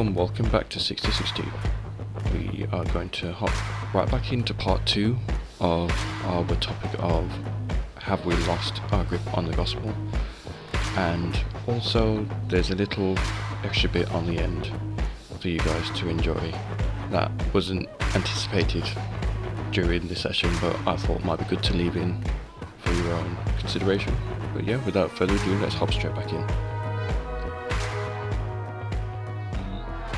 And welcome back to 6060. We are going to hop right back into part two of our topic of have we lost our grip on the gospel? And also there's a little extra bit on the end for you guys to enjoy that wasn't anticipated during the session but I thought might be good to leave in for your own consideration. But yeah, without further ado, let's hop straight back in.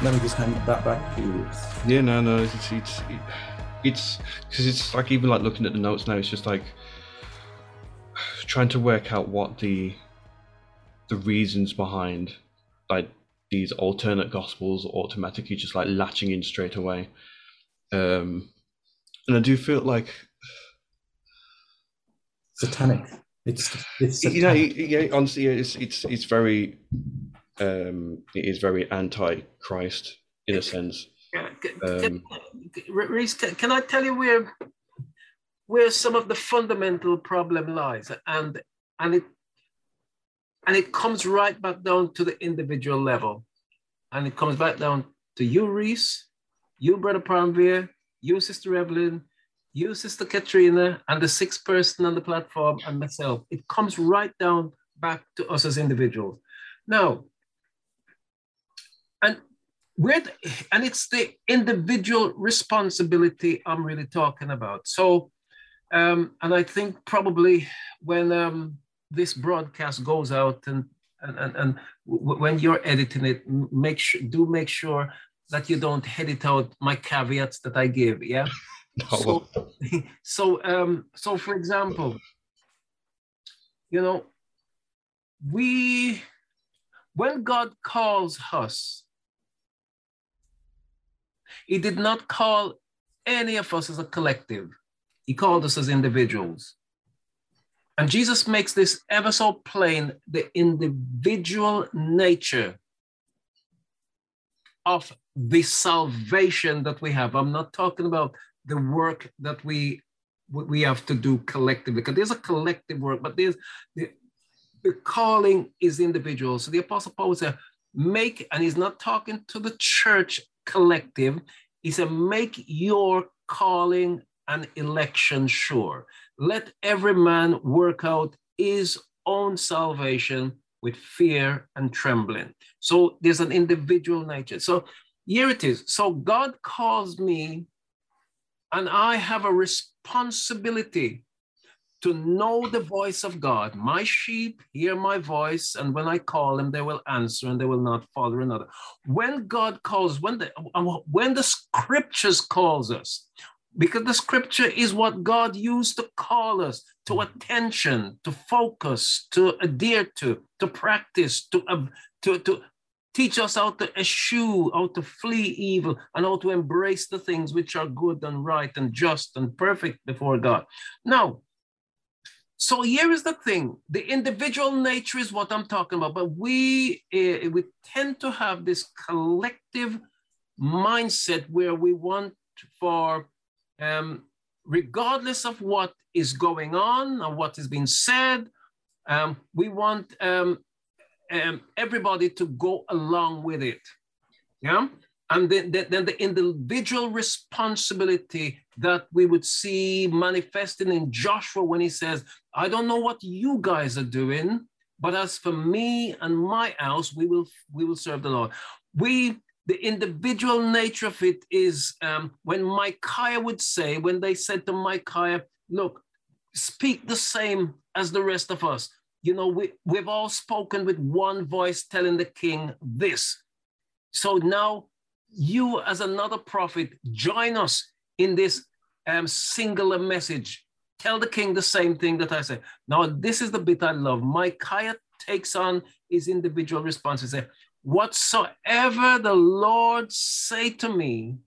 Let me just hand that back to you. Yeah, no, no, it's it's it's because it's like even like looking at the notes now, it's just like trying to work out what the the reasons behind like these alternate gospels automatically just like latching in straight away. Um, and I do feel like satanic. It's it's satanic. you know, yeah, honestly, it's it's it's very um, it is very anti-Christ in a sense. Yeah, can, um, Reese, can, can I tell you where where some of the fundamental problem lies, and and it and it comes right back down to the individual level, and it comes back down to you, Reese, you, Brother Parmveer, you, Sister Evelyn, you, Sister Katrina, and the sixth person on the platform, and myself. It comes right down back to us as individuals. Now, where and it's the individual responsibility I'm really talking about. So, um, and I think probably when um, this broadcast goes out and and, and, and when you're editing it, make sure do make sure that you don't edit out my caveats that I give. Yeah. No. So, so, um, so for example, you know, we when God calls us he did not call any of us as a collective, He called us as individuals. And Jesus makes this ever so plain the individual nature of the salvation that we have. I'm not talking about the work that we we have to do collectively, because there's a collective work, but there's the, the calling is individual. So the Apostle Paul said, make, and he's not talking to the church collective is a make your calling and election sure. Let every man work out his own salvation with fear and trembling. So there's an individual nature. So here it is. So God calls me, and I have a responsibility to know the voice of God. My sheep hear my voice, and when I call them, they will answer and they will not follow another. When God calls, when the when the scriptures calls us, because the scripture is what God used to call us to attention, to focus, to adhere to, to practice, to, uh, to, to teach us how to eschew, how to flee evil, and how to embrace the things which are good and right and just and perfect before God. Now, so here is the thing: the individual nature is what I'm talking about, but we uh, we tend to have this collective mindset where we want for, um, regardless of what is going on or what has been said, um, we want um, um everybody to go along with it. Yeah. And then, then the individual responsibility that we would see manifesting in Joshua when he says, I don't know what you guys are doing, but as for me and my house, we will we will serve the Lord. We the individual nature of it is um, when Micaiah would say, when they said to Micaiah, look, speak the same as the rest of us. You know, we, we've all spoken with one voice telling the king this. So now you as another prophet, join us in this um, singular message. Tell the king the same thing that I say. Now, this is the bit I love. Micaiah takes on his individual response. He says, Whatsoever the Lord say to me,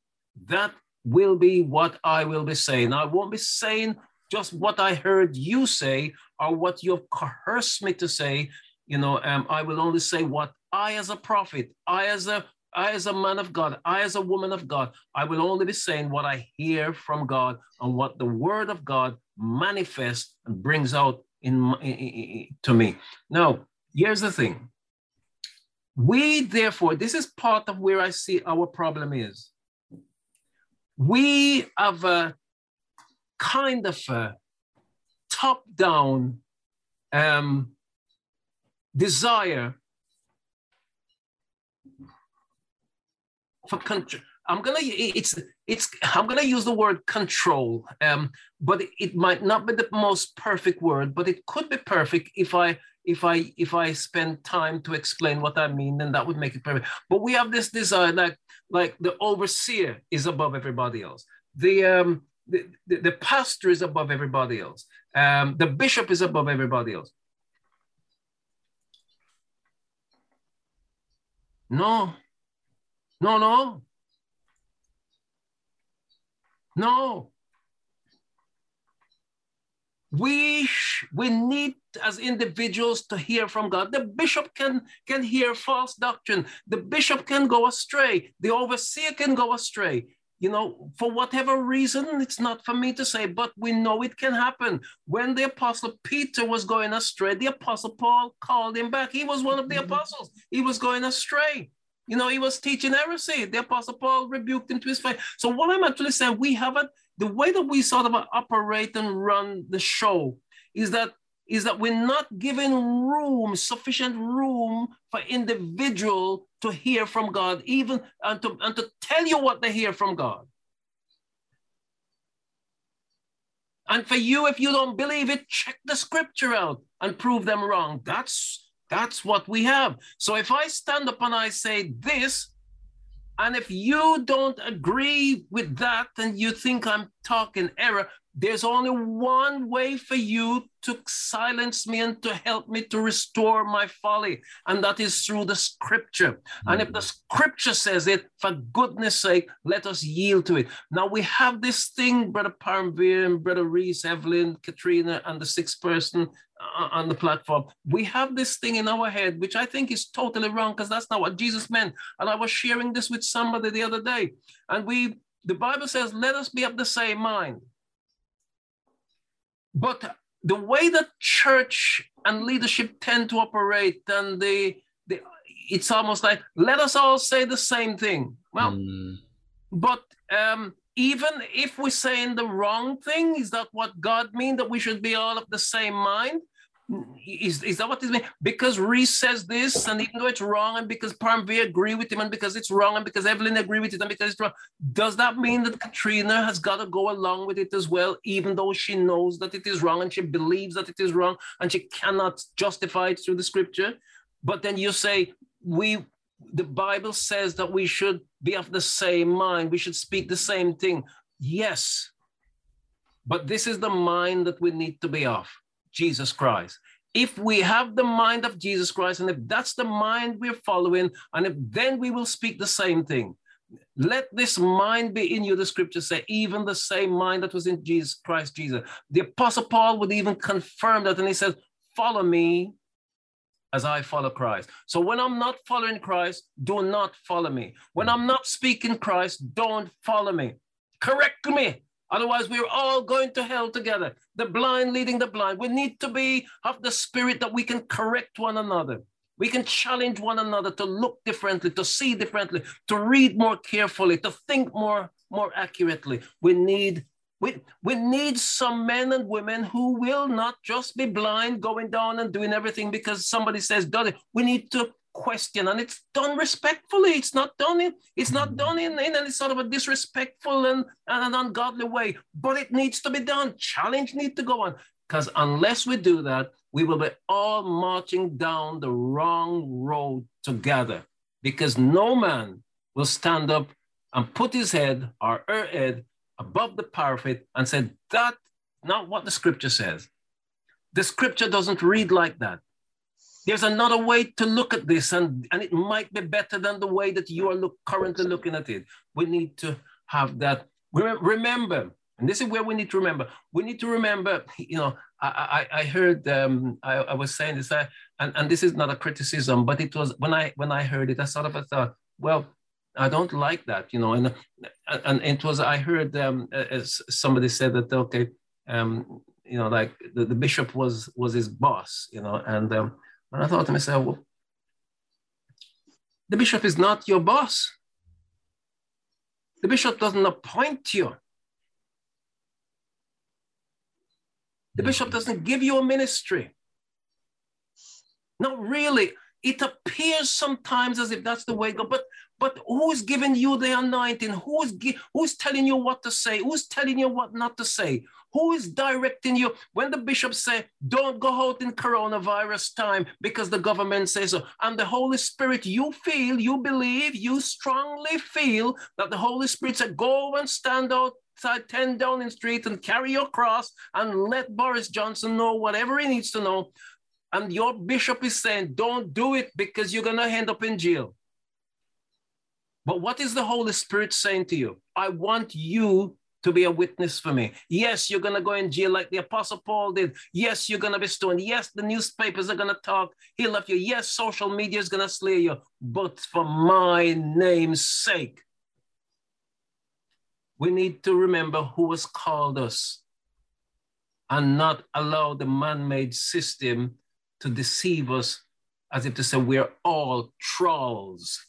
that will be what I will be saying. I won't be saying just what I heard you say or what you've coerced me to say. You know, um, I will only say what I, as a prophet, I, as a I, as a man of God, I, as a woman of God, I will only be saying what I hear from God and what the word of God manifests and brings out in, in, in to me. Now, here's the thing. We, therefore, this is part of where I see our problem is. We have a kind of a top down um, desire for control. I'm gonna it's it's I'm gonna use the word control, um, but it might not be the most perfect word, but it could be perfect if I if I if I spend time to explain what I mean, then that would make it perfect. But we have this desire, like like the overseer is above everybody else. The um the, the, the pastor is above everybody else. Um, the bishop is above everybody else. No, no, no. No. We, we need as individuals to hear from God. The bishop can, can hear false doctrine. The bishop can go astray. The overseer can go astray. You know, for whatever reason, it's not for me to say, but we know it can happen. When the apostle Peter was going astray, the apostle Paul called him back. He was one of the mm-hmm. apostles. He was going astray. You know, he was teaching heresy. The Apostle Paul rebuked him to his face. So what I'm actually saying, we have a, the way that we sort of operate and run the show is that is that we're not giving room, sufficient room for individual to hear from God, even and to, and to tell you what they hear from God. And for you, if you don't believe it, check the scripture out and prove them wrong. That's that's what we have. So if I stand up and I say this, and if you don't agree with that and you think I'm talking error, there's only one way for you to silence me and to help me to restore my folly, and that is through the scripture. Mm-hmm. And if the scripture says it, for goodness sake, let us yield to it. Now we have this thing, Brother Parmveer and Brother Reese, Evelyn, Katrina, and the sixth person on the platform. We have this thing in our head, which I think is totally wrong because that's not what Jesus meant. And I was sharing this with somebody the other day, and we the Bible says, let us be of the same mind. But the way that church and leadership tend to operate, and the, the it's almost like let us all say the same thing. Well, mm. but um, even if we're saying the wrong thing, is that what God mean that we should be all of the same mind? Is, is that what this means? Because Reese says this, and even though it's wrong, and because Parmveer agree with him, and because it's wrong, and because Evelyn agree with it, and because it's wrong, does that mean that Katrina has got to go along with it as well, even though she knows that it is wrong and she believes that it is wrong and she cannot justify it through the scripture? But then you say, we the Bible says that we should be of the same mind, we should speak the same thing. Yes, but this is the mind that we need to be of. Jesus Christ. If we have the mind of Jesus Christ, and if that's the mind we're following, and if then we will speak the same thing. Let this mind be in you, the scriptures say, even the same mind that was in Jesus Christ Jesus. The apostle Paul would even confirm that, and he says, Follow me as I follow Christ. So when I'm not following Christ, do not follow me. When I'm not speaking Christ, don't follow me. Correct me Otherwise, we're all going to hell together. The blind leading the blind. We need to be of the spirit that we can correct one another. We can challenge one another to look differently, to see differently, to read more carefully, to think more, more accurately. We need we, we need some men and women who will not just be blind, going down and doing everything because somebody says, done it. We need to question and it's done respectfully it's not done in it's not mm-hmm. done in, in any sort of a disrespectful and, and an ungodly way but it needs to be done challenge need to go on because unless we do that we will be all marching down the wrong road together because no man will stand up and put his head or her head above the parapet and said, that not what the scripture says the scripture doesn't read like that there's another way to look at this, and, and it might be better than the way that you are look, currently looking at it. We need to have that. Remember, and this is where we need to remember. We need to remember, you know, I, I, I heard, um, I, I was saying this, and, and this is not a criticism, but it was when I when I heard it, I sort of thought, well, I don't like that, you know, and and it was I heard um, as somebody said that okay, um, you know, like the, the bishop was was his boss, you know, and um, and I thought to myself, well, The bishop is not your boss. The bishop doesn't appoint you. The bishop doesn't give you a ministry. Not really. It appears sometimes as if that's the way God, but but who's giving you the anointing? Who's who's telling you what to say? Who's telling you what not to say? Who is directing you? When the bishop say, "Don't go out in coronavirus time because the government says so," and the Holy Spirit, you feel, you believe, you strongly feel that the Holy Spirit said, "Go and stand outside 10 Downing Street and carry your cross and let Boris Johnson know whatever he needs to know." And your bishop is saying, "Don't do it because you're gonna end up in jail." But what is the Holy Spirit saying to you? I want you to be a witness for me. Yes, you're going to go in jail like the Apostle Paul did. Yes, you're going to be stoned. Yes, the newspapers are going to talk ill of you. Yes, social media is going to slay you. But for my name's sake, we need to remember who has called us and not allow the man made system to deceive us as if to say we're all trolls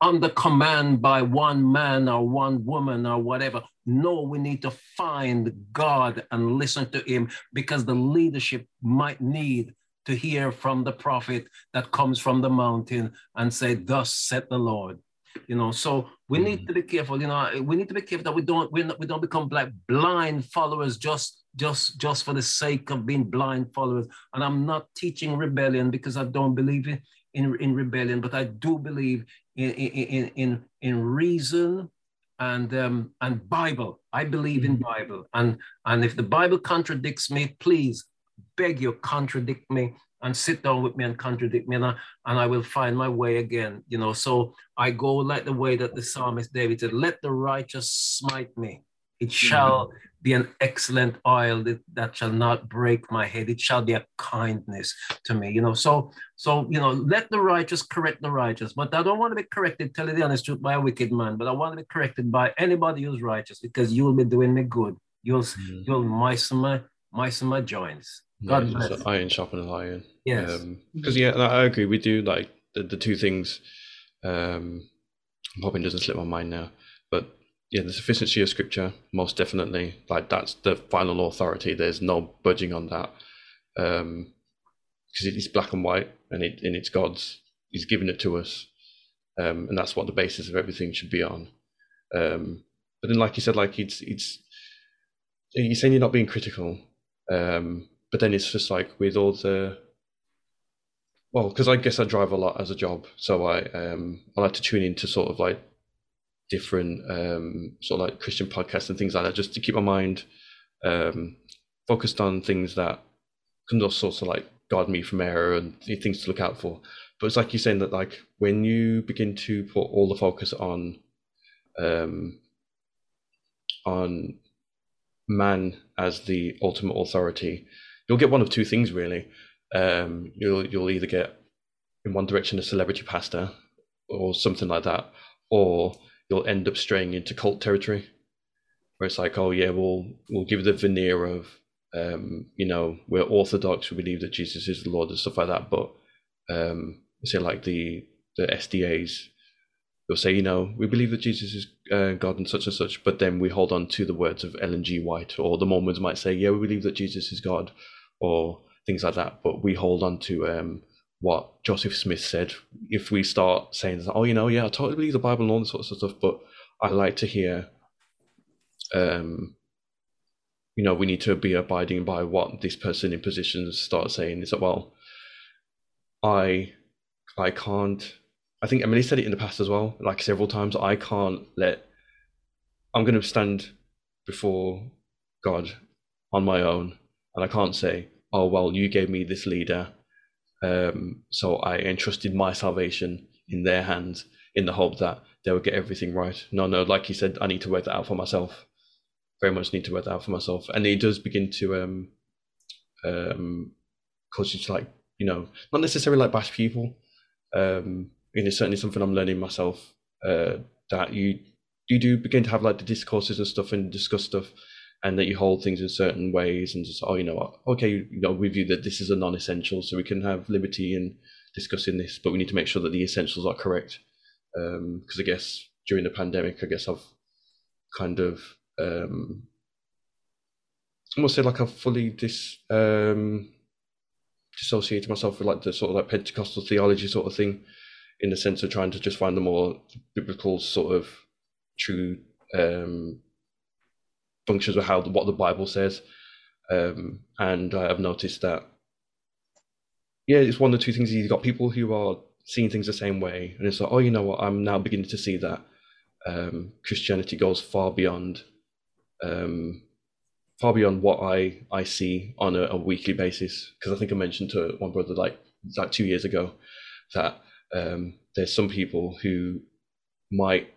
under command by one man or one woman or whatever. No, we need to find God and listen to Him because the leadership might need to hear from the prophet that comes from the mountain and say, Thus said the Lord. You know, so we mm-hmm. need to be careful. You know, we need to be careful that we don't we, we don't become like blind followers just just just for the sake of being blind followers. And I'm not teaching rebellion because I don't believe in in, in rebellion, but I do believe in, in, in, in reason and, um, and Bible. I believe in mm-hmm. Bible. And, and if the Bible contradicts me, please beg you, contradict me and sit down with me and contradict me and I, and I will find my way again you know so I go like the way that the psalmist David said let the righteous smite me it shall mm-hmm be an excellent oil that, that shall not break my head. It shall be a kindness to me. You know, so so you know, let the righteous correct the righteous. But I don't want to be corrected, tell you the honest truth, by a wicked man, but I want to be corrected by anybody who's righteous because you will be doing me good. You'll mm. you'll moisten my moisten my joints. God yeah, bless. iron sharpen iron. Yes. Because um, yeah, I agree. We do like the, the two things. Um, I'm hoping doesn't slip my mind now, yeah, the sufficiency of scripture, most definitely. Like that's the final authority. There's no budging on that. Um, because it is black and white and it and it's God's. He's given it to us. Um, and that's what the basis of everything should be on. Um, but then like you said, like it's it's you're saying you're not being critical. Um, but then it's just like with all the well, because I guess I drive a lot as a job, so I um I like to tune into sort of like different um, sort of like Christian podcasts and things like that, just to keep my mind um, focused on things that can also sort of like guard me from error and things to look out for. But it's like you're saying that like when you begin to put all the focus on um, on man as the ultimate authority, you'll get one of two things really. Um, you'll you'll either get in one direction a celebrity pastor or something like that, or you'll end up straying into cult territory, where it's like, oh yeah, we'll we'll give the veneer of, um, you know, we're orthodox, we believe that Jesus is the Lord and stuff like that. But um, say like the the SDAs, they'll say, you know, we believe that Jesus is uh, God and such and such, but then we hold on to the words of Ellen G. White, or the Mormons might say, yeah, we believe that Jesus is God, or things like that, but we hold on to um, what Joseph Smith said. If we start saying, "Oh, you know, yeah, I totally believe the Bible and all this sort of stuff," but I like to hear, um, you know, we need to be abiding by what this person in positions start saying. Is that well, I, I can't. I think Emily said it in the past as well, like several times. I can't let. I'm going to stand before God on my own, and I can't say, "Oh well, you gave me this leader." Um, so I entrusted my salvation in their hands in the hope that they would get everything right. No, no, like you said, I need to work that out for myself. Very much need to work that out for myself. And it does begin to um, um, cause you to like, you know, not necessarily like bash people. Um, and it's certainly something I'm learning myself uh, that you you do begin to have like the discourses and stuff and discuss stuff and that you hold things in certain ways and just oh you know what? Okay you know we view that this is a non-essential so we can have liberty in discussing this but we need to make sure that the essentials are correct. Because um, i guess during the pandemic i guess i've kind of um almost say like i've fully dis um dissociated myself with like the sort of like pentecostal theology sort of thing in the sense of trying to just find the more biblical sort of true um functions with how what the Bible says. Um, and I have noticed that, yeah, it's one of the two things. You've got people who are seeing things the same way, and it's like, oh, you know what? I'm now beginning to see that um, Christianity goes far beyond, um, far beyond what I I see on a, a weekly basis. Because I think I mentioned to one brother like like two years ago that um, there's some people who might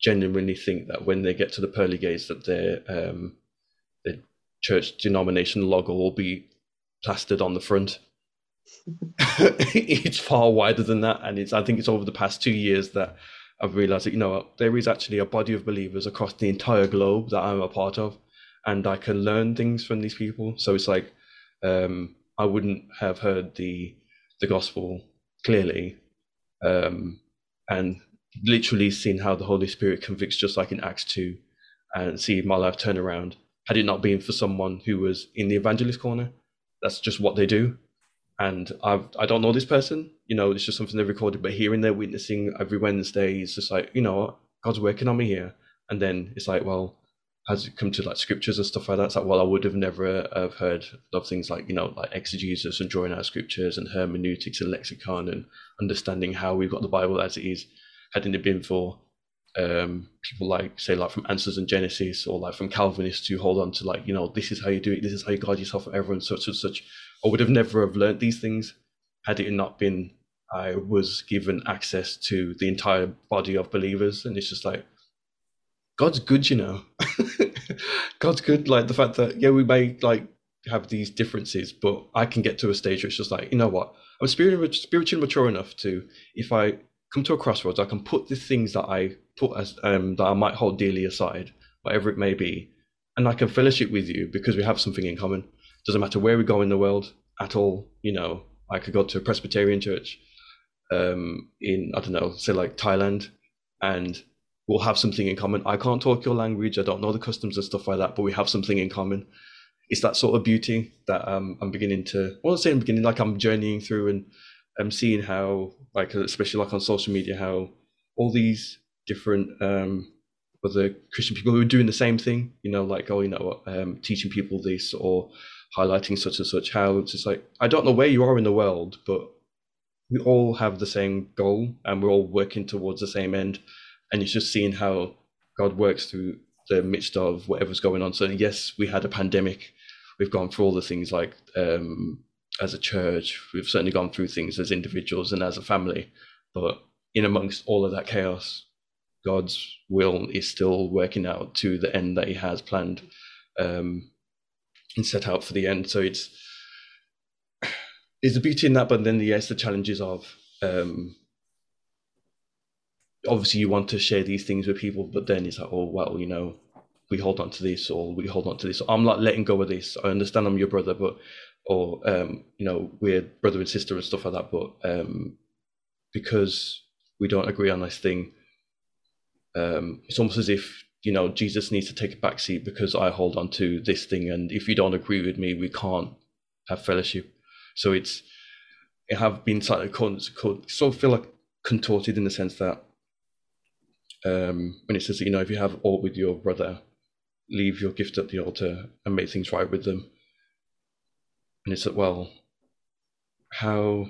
genuinely think that when they get to the pearly gates that their um, church denomination logo will be plastered on the front. it's far wider than that, and it's I think it's over the past two years that I've realized that you know there is actually a body of believers across the entire globe that I'm a part of, and I can learn things from these people. So it's like um, I wouldn't have heard the the gospel clearly, um, and literally seen how the Holy Spirit convicts, just like in Acts 2, and see my life turn around. Had it not been for someone who was in the evangelist corner, that's just what they do. And I've, I don't know this person, you know, it's just something they recorded, but hearing their witnessing every Wednesday is just like, you know, God's working on me here. And then it's like, well, has it come to like scriptures and stuff like that? It's like, well, I would have never uh, have heard of things like, you know, like exegesis and drawing out scriptures and hermeneutics and lexicon and understanding how we've got the Bible as it is hadn't it been for um, people like say like from Answers in Genesis or like from Calvinists who hold on to like you know this is how you do it, this is how you guard yourself forever and such and such. I would have never have learned these things had it not been I was given access to the entire body of believers, and it's just like God's good, you know. God's good. Like the fact that yeah, we may like have these differences, but I can get to a stage where it's just like you know what, I'm spiritually mature enough to if I come to a crossroads. I can put the things that I put as um, that I might hold dearly aside, whatever it may be, and I can fellowship with you because we have something in common. Doesn't matter where we go in the world at all. You know, I could go to a Presbyterian church um, in I don't know, say like Thailand, and we'll have something in common. I can't talk your language. I don't know the customs and stuff like that, but we have something in common. It's that sort of beauty that um, I'm beginning to. Well, I'm saying beginning like I'm journeying through and I'm seeing how, like, especially like on social media, how all these different um, other Christian people who are doing the same thing, you know, like, oh, you know, um, teaching people this or highlighting such and such, how it's just like, I don't know where you are in the world, but we all have the same goal and we're all working towards the same end. And it's just seeing how God works through the midst of whatever's going on. So, yes, we had a pandemic. We've gone through all the things like um, as a church. We've certainly gone through things as individuals and as a family, but in amongst all of that chaos, God's will is still working out to the end that He has planned um, and set out for the end. So it's there's a beauty in that, but then yes, the challenges of um, obviously you want to share these things with people, but then it's like, oh well, you know, we hold on to this or we hold on to this. I'm not letting go of this. I understand I'm your brother, but or um, you know we're brother and sister and stuff like that. But um, because we don't agree on this thing, um, it's almost as if you know Jesus needs to take a back seat because I hold on to this thing, and if you don't agree with me, we can't have fellowship. So it's it have been slightly sort of feel like contorted in the sense that um, when it says you know if you have aught with your brother, leave your gift at the altar and make things right with them and it's like, well, how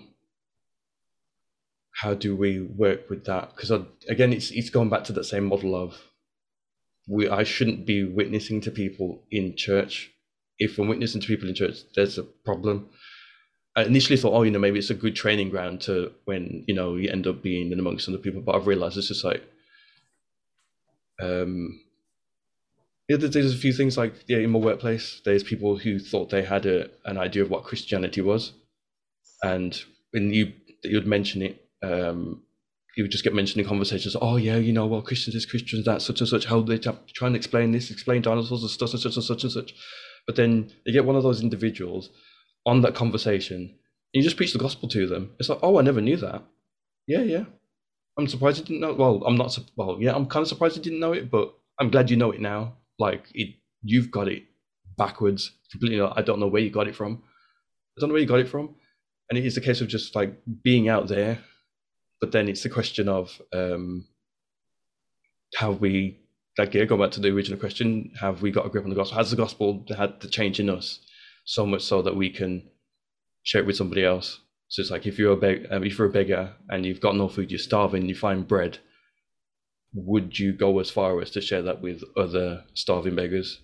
how do we work with that? Because again, it's it's going back to that same model of we I shouldn't be witnessing to people in church. If I'm witnessing to people in church, there's a problem. I initially thought, oh, you know, maybe it's a good training ground to when you know you end up being in amongst other people. But I've realized it's just like, um, there's a few things like yeah, in my workplace, there's people who thought they had a, an idea of what Christianity was, and when you you'd mention it, um, he would just get mentioned in conversations. Oh yeah, you know, well, Christians is Christians, that such and such. How they try and explain this, explain dinosaurs and stuff and such and such and such. But then you get one of those individuals on that conversation, and you just preach the gospel to them. It's like, oh, I never knew that. Yeah, yeah. I'm surprised you didn't know. Well, I'm not. Well, yeah, I'm kind of surprised you didn't know it, but I'm glad you know it now. Like it, you've got it backwards completely. I don't know where you got it from. I don't know where you got it from, and it is a case of just like being out there but then it's the question of um, have we, like, yeah, go back to the original question, have we got a grip on the gospel? Has the gospel had the change in us so much so that we can share it with somebody else? So it's like if you're a um, if you're a beggar and you've got no food, you're starving, you find bread. Would you go as far as to share that with other starving beggars,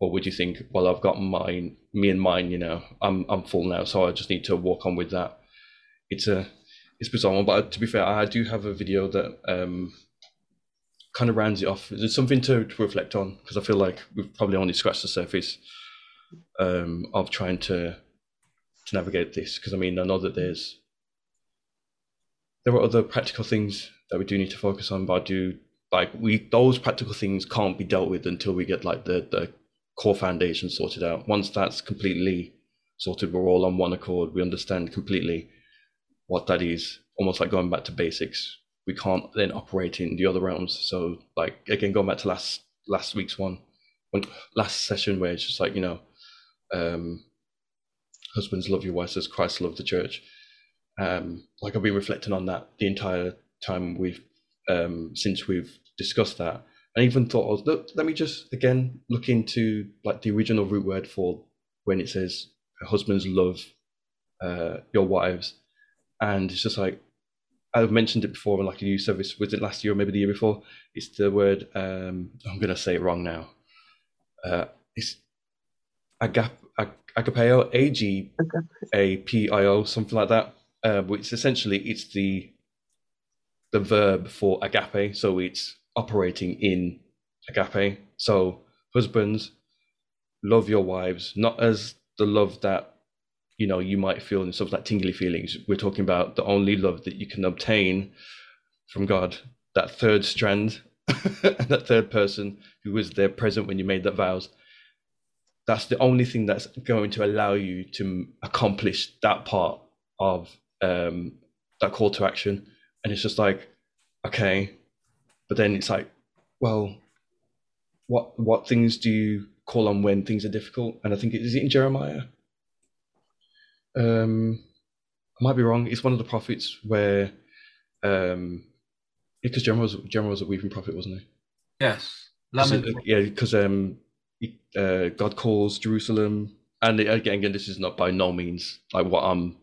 or would you think, well, I've got mine, me and mine, you know, I'm I'm full now, so I just need to walk on with that. It's a it's bizarre but to be fair, I do have a video that um, kind of rounds it off. There's something to, to reflect on because I feel like we've probably only scratched the surface um, of trying to to navigate this. Because I mean, I know that there's there are other practical things that we do need to focus on, but I do like we those practical things can't be dealt with until we get like the the core foundation sorted out. Once that's completely sorted, we're all on one accord. We understand completely what that is, almost like going back to basics. We can't then operate in the other realms. So like again, going back to last last week's one, one last session where it's just like you know, um, husbands love your wives as Christ loved the church. Um, like I've been reflecting on that the entire time we've um, since we've discussed that. I even thought, oh, let me just again look into like the original root word for when it says husbands love uh, your wives and it's just like I've mentioned it before in like a new service. Was it last year or maybe the year before? It's the word. Um, I'm going to say it wrong now. Uh, it's agap agapeo, a g a p i o, something like that. Uh, which essentially it's the the verb for agape, so it's operating in agape. So husbands, love your wives, not as the love that you know you might feel in of like tingly feelings. We're talking about the only love that you can obtain from god that third strand that third person who was there present when you made that vows. That's the only thing that's going to allow you to accomplish that part of um, that call to action and it's just like okay but then it's like well what what things do you call on when things are difficult and i think it is it in jeremiah um, I might be wrong. It's one of the prophets where, um, because Jeremiah was Jeremiah was a weeping prophet, wasn't he? Yes. Lament. Yeah, because um, uh, God calls Jerusalem, and again, again, this is not by no means like what I'm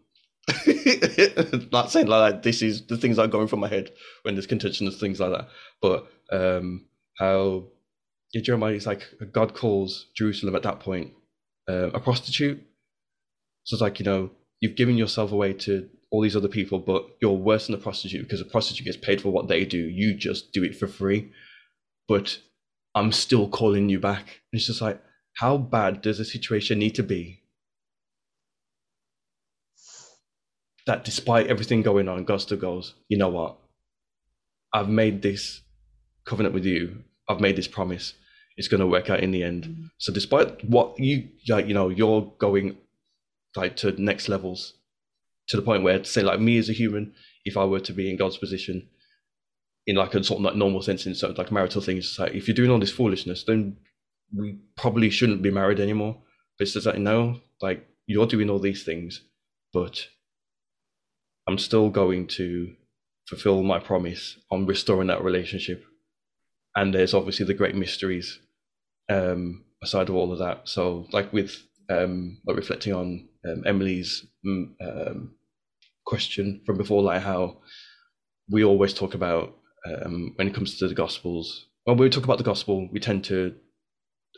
not saying like that. This is the things that are going from my head when there's contention and things like that. But um, how yeah, Jeremiah is like God calls Jerusalem at that point uh, a prostitute so it's like, you know, you've given yourself away to all these other people, but you're worse than a prostitute because a prostitute gets paid for what they do. You just do it for free. But I'm still calling you back. And it's just like, how bad does a situation need to be that despite everything going on, God still goes, you know what? I've made this covenant with you. I've made this promise. It's going to work out in the end. Mm-hmm. So despite what you, like, you know, you're going like to next levels to the point where say like me as a human if i were to be in god's position in like a sort of like normal sense in sort of like marital things like if you're doing all this foolishness then we probably shouldn't be married anymore but it's just like no like you're doing all these things but i'm still going to fulfill my promise on restoring that relationship and there's obviously the great mysteries um aside of all of that so like with um like reflecting on um, Emily's mm, um, question from before, like how we always talk about um, when it comes to the Gospels. When we talk about the Gospel, we tend to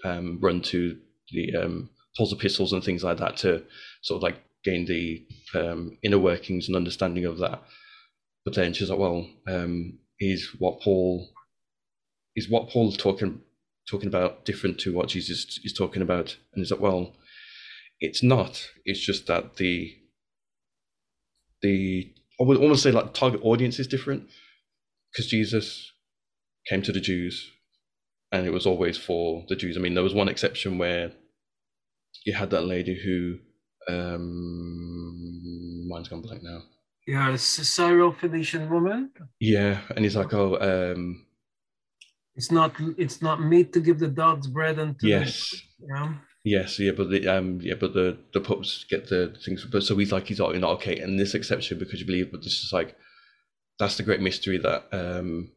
um, run to the um, Paul's epistles and things like that to sort of like gain the um, inner workings and understanding of that. But then she's like, well, is what Paul is what Paul's talking talking about different to what Jesus is talking about? And he's like, well, it's not. It's just that the the I would almost say like target audience is different. because Jesus came to the Jews, and it was always for the Jews. I mean, there was one exception where you had that lady who, um, mine's gone blank now. Yeah, it's a Syro-Phoenician woman. Yeah, and he's like, oh, um, It's not. It's not meat to give the dogs bread and to yes, yeah. yes, yeah, but the um, yeah, but the the pups get the things. But so he's like, he's like, not okay, and this exception because you believe, but this is like, that's the great mystery that um,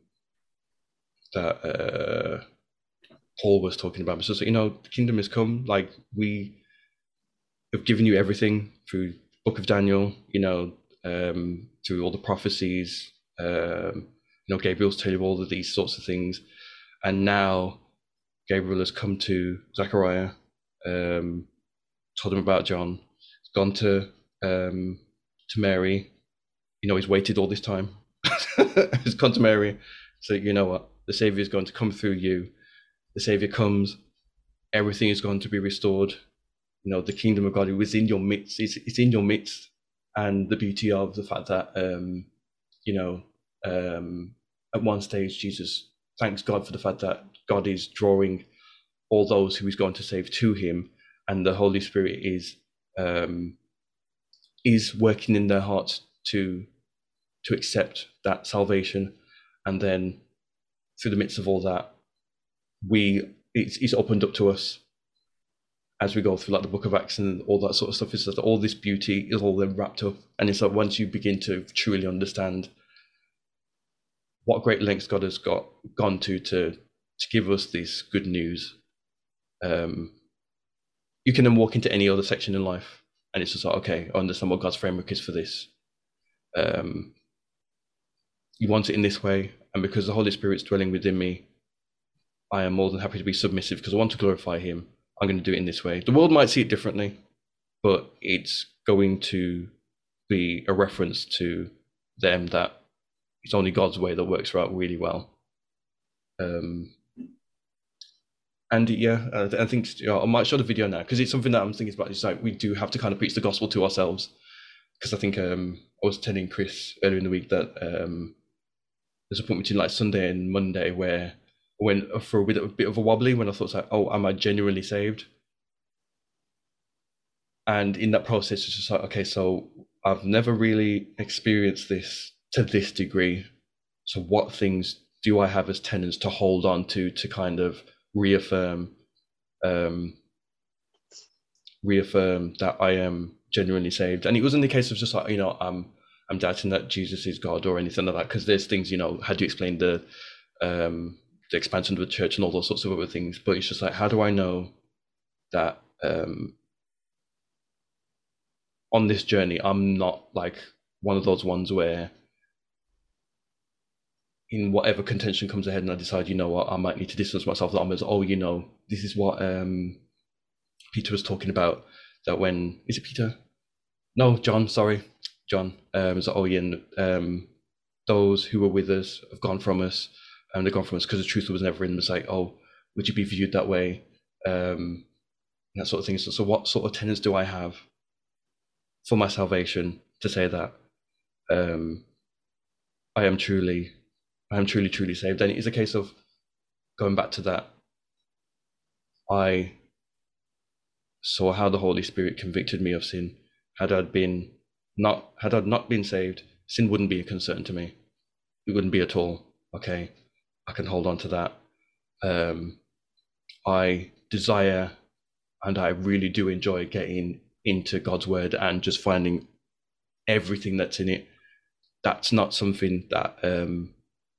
that uh, Paul was talking about. So, so you know, the kingdom has come. Like we have given you everything through Book of Daniel. You know, um, through all the prophecies. Um, you know, Gabriel's telling you all of these sorts of things, and now Gabriel has come to Zechariah, um, told him about John, He's gone to um, to Mary. You know, he's waited all this time. he's gone to Mary. So you know what? The Savior is going to come through you. The Savior comes. Everything is going to be restored. You know, the kingdom of God was in your midst. It's, it's in your midst, and the beauty of the fact that um, you know, um, at one stage Jesus thanks God for the fact that God is drawing all those who He's going to save to Him, and the Holy Spirit is um, is working in their hearts to to accept that salvation, and then through the midst of all that, we it's, it's opened up to us as we go through like the book of acts and all that sort of stuff is that all this beauty is all then wrapped up. And it's like once you begin to truly understand what great lengths god has got gone to to to give us this good news um you can then walk into any other section in life and it's just like okay i understand what god's framework is for this. Um you want it in this way. And because the holy spirit's dwelling within me i am more than happy to be submissive because i want to glorify him i'm going to do it in this way. The world might see it differently but it's going to be a reference to them that it's only god's way that works out really well. Um and yeah, I, I think you know, I might show the video now because it's something that I'm thinking about. It's like we do have to kind of preach the gospel to ourselves. Because I think um, I was telling Chris earlier in the week that um, there's a point between like Sunday and Monday where went for a bit, a bit of a wobbly when I thought like, oh, am I genuinely saved? And in that process, it's just like, okay, so I've never really experienced this to this degree. So what things do I have as tenants to hold on to to kind of reaffirm um, reaffirm that I am genuinely saved. And it wasn't the case of just like, you know, I'm I'm doubting that Jesus is God or anything like that, because there's things, you know, how do you explain the um the expansion of the church and all those sorts of other things. But it's just like, how do I know that um on this journey I'm not like one of those ones where in whatever contention comes ahead and I decide, you know what, I might need to distance myself. That I'm as, oh, you know, this is what um, Peter was talking about. That when is it Peter? No, John. Sorry, John. Um, so, oh, yeah, and, um, those who were with us have gone from us, gone from us because the truth was never in. It's like, oh, would you be viewed that way? Um, that sort of thing. So, so, what sort of tenets do I have for my salvation to say that um, I am truly I am truly, truly saved. And it is a case of going back to that. I saw how the Holy Spirit convicted me of sin. Had I been not had I not been saved, sin wouldn't be a concern to me. It wouldn't be at all. Okay, I can hold on to that. Um, I desire and I really do enjoy getting into God's word and just finding everything that's in it. That's not something that um,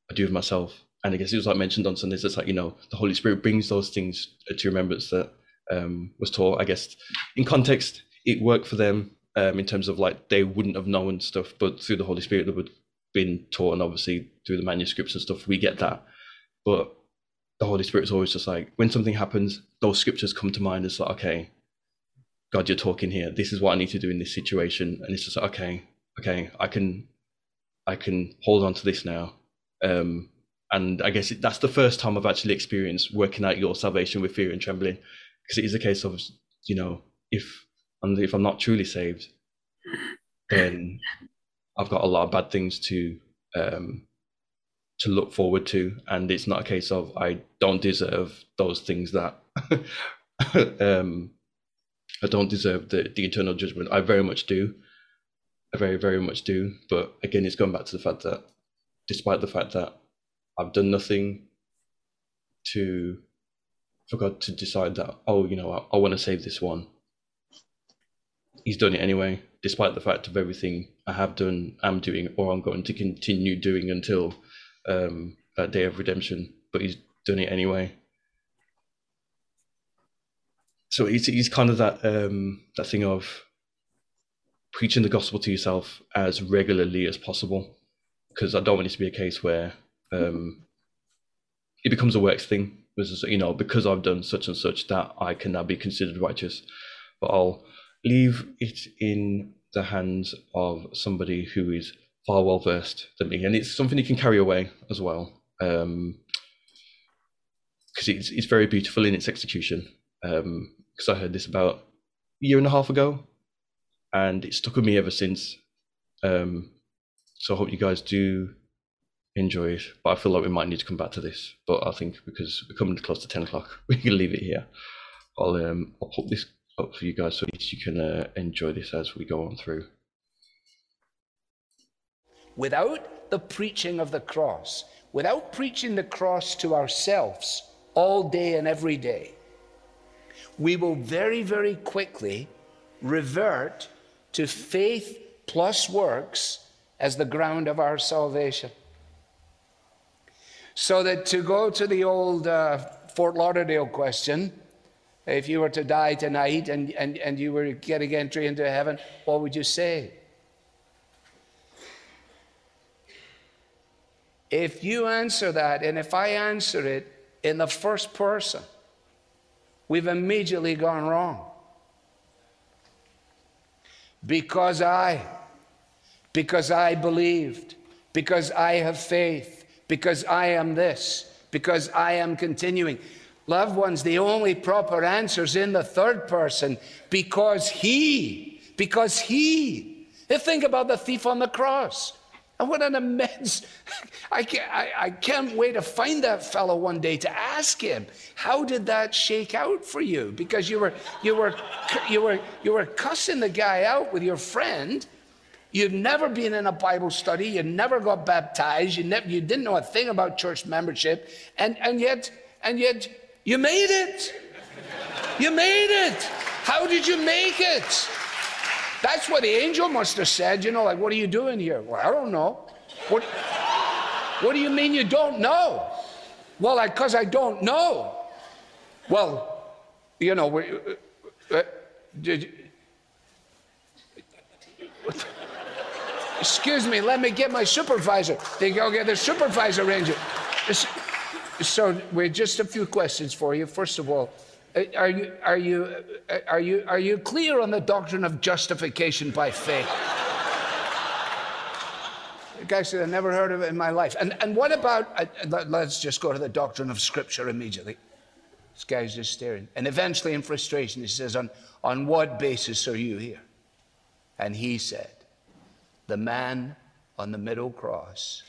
I do with myself. And I guess it was like mentioned on Sundays, it's like, you know, the Holy Spirit brings those things to remembrance that um, was taught. I guess in context, it worked for them um, in terms of like they wouldn't have known stuff, but through the Holy Spirit, they would been taught, and obviously through the manuscripts and stuff, we get that. But the Holy Spirit is always just like when something happens, those scriptures come to mind. It's like, okay, God, you're talking here. This is what I need to do in this situation, and it's just like, okay, okay, I can, I can hold on to this now. Um, and I guess it, that's the first time I've actually experienced working out your salvation with fear and trembling, because it is a case of, you know, if and if I'm not truly saved, then I've got a lot of bad things to um, to look forward to, and it's not a case of I don't deserve those things that um, I don't deserve the, the eternal judgment. I very much do. I very, very much do. But again, it's going back to the fact that despite the fact that I've done nothing to for God to decide that, oh, you know, I, I want to save this one. He's done it anyway, despite the fact of everything I have done, am doing, or I'm going to continue doing until um, that day of redemption. But he's done it anyway so he's, he's kind of that um, that thing of preaching the gospel to yourself as regularly as possible because I don't want it to be a case where um, it becomes a works thing. You know, because I've done such and such that I can now be considered righteous. But I'll leave it in the hands of somebody who is far well versed than me, and it's something you can carry away as well, because um, it's it's very beautiful in its execution. Um, because I heard this about a year and a half ago, and it stuck with me ever since. Um, so I hope you guys do enjoy it. But I feel like we might need to come back to this. But I think because we're coming close to ten o'clock, we can leave it here. I'll um, I'll put this up for you guys so you can uh, enjoy this as we go on through. Without the preaching of the cross, without preaching the cross to ourselves all day and every day, we will very, very quickly revert to faith plus works as the ground of our salvation. So that to go to the old uh, Fort Lauderdale question, if you were to die tonight and, and, and you were getting entry into heaven, what would you say? If you answer that, and if I answer it in the first person, we've immediately gone wrong. Because I, because I believed, because I have faith, because I am this, because I am continuing. Loved ones, the only proper answer is in the third person because he, because he. Think about the thief on the cross. And what an immense, I can't, I, I can't wait to find that fellow one day to ask him, how did that shake out for you? Because you were, you were, you were, you were cussing the guy out with your friend. You've never been in a Bible study. You never got baptized. You, never, you didn't know a thing about church membership. And, and yet, and yet you made it. You made it. How did you make it? That's what the angel must have said, you know, like, what are you doing here? Well, I don't know. What, what do you mean you don't know? Well, because I, I, don't know. Well, you know, we, uh, uh, did, excuse me, let me get my supervisor. They go get the supervisor ranger. So, we're just a few questions for you. First of all, are you, are, you, are, you, are you clear on the doctrine of justification by faith? the guy said, I never heard of it in my life. And, and what about, uh, let's just go to the doctrine of Scripture immediately. This guy's just staring. And eventually, in frustration, he says, On, on what basis are you here? And he said, The man on the middle cross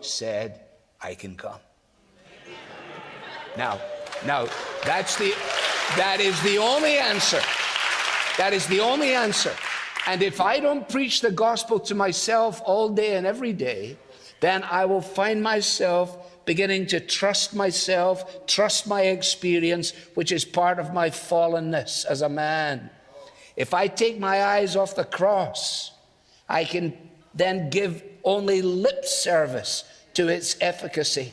said, I can come. Now, now, that's the, that is the only answer. That is the only answer. And if I don't preach the gospel to myself all day and every day, then I will find myself beginning to trust myself, trust my experience, which is part of my fallenness as a man. If I take my eyes off the cross, I can then give only lip service to its efficacy,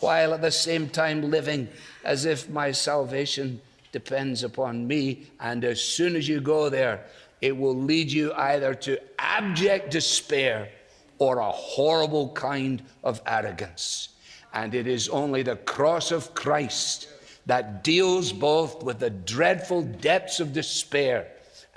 while at the same time living as if my salvation depends upon me. And as soon as you go there, it will lead you either to abject despair or a horrible kind of arrogance. And it is only the cross of Christ that deals both with the dreadful depths of despair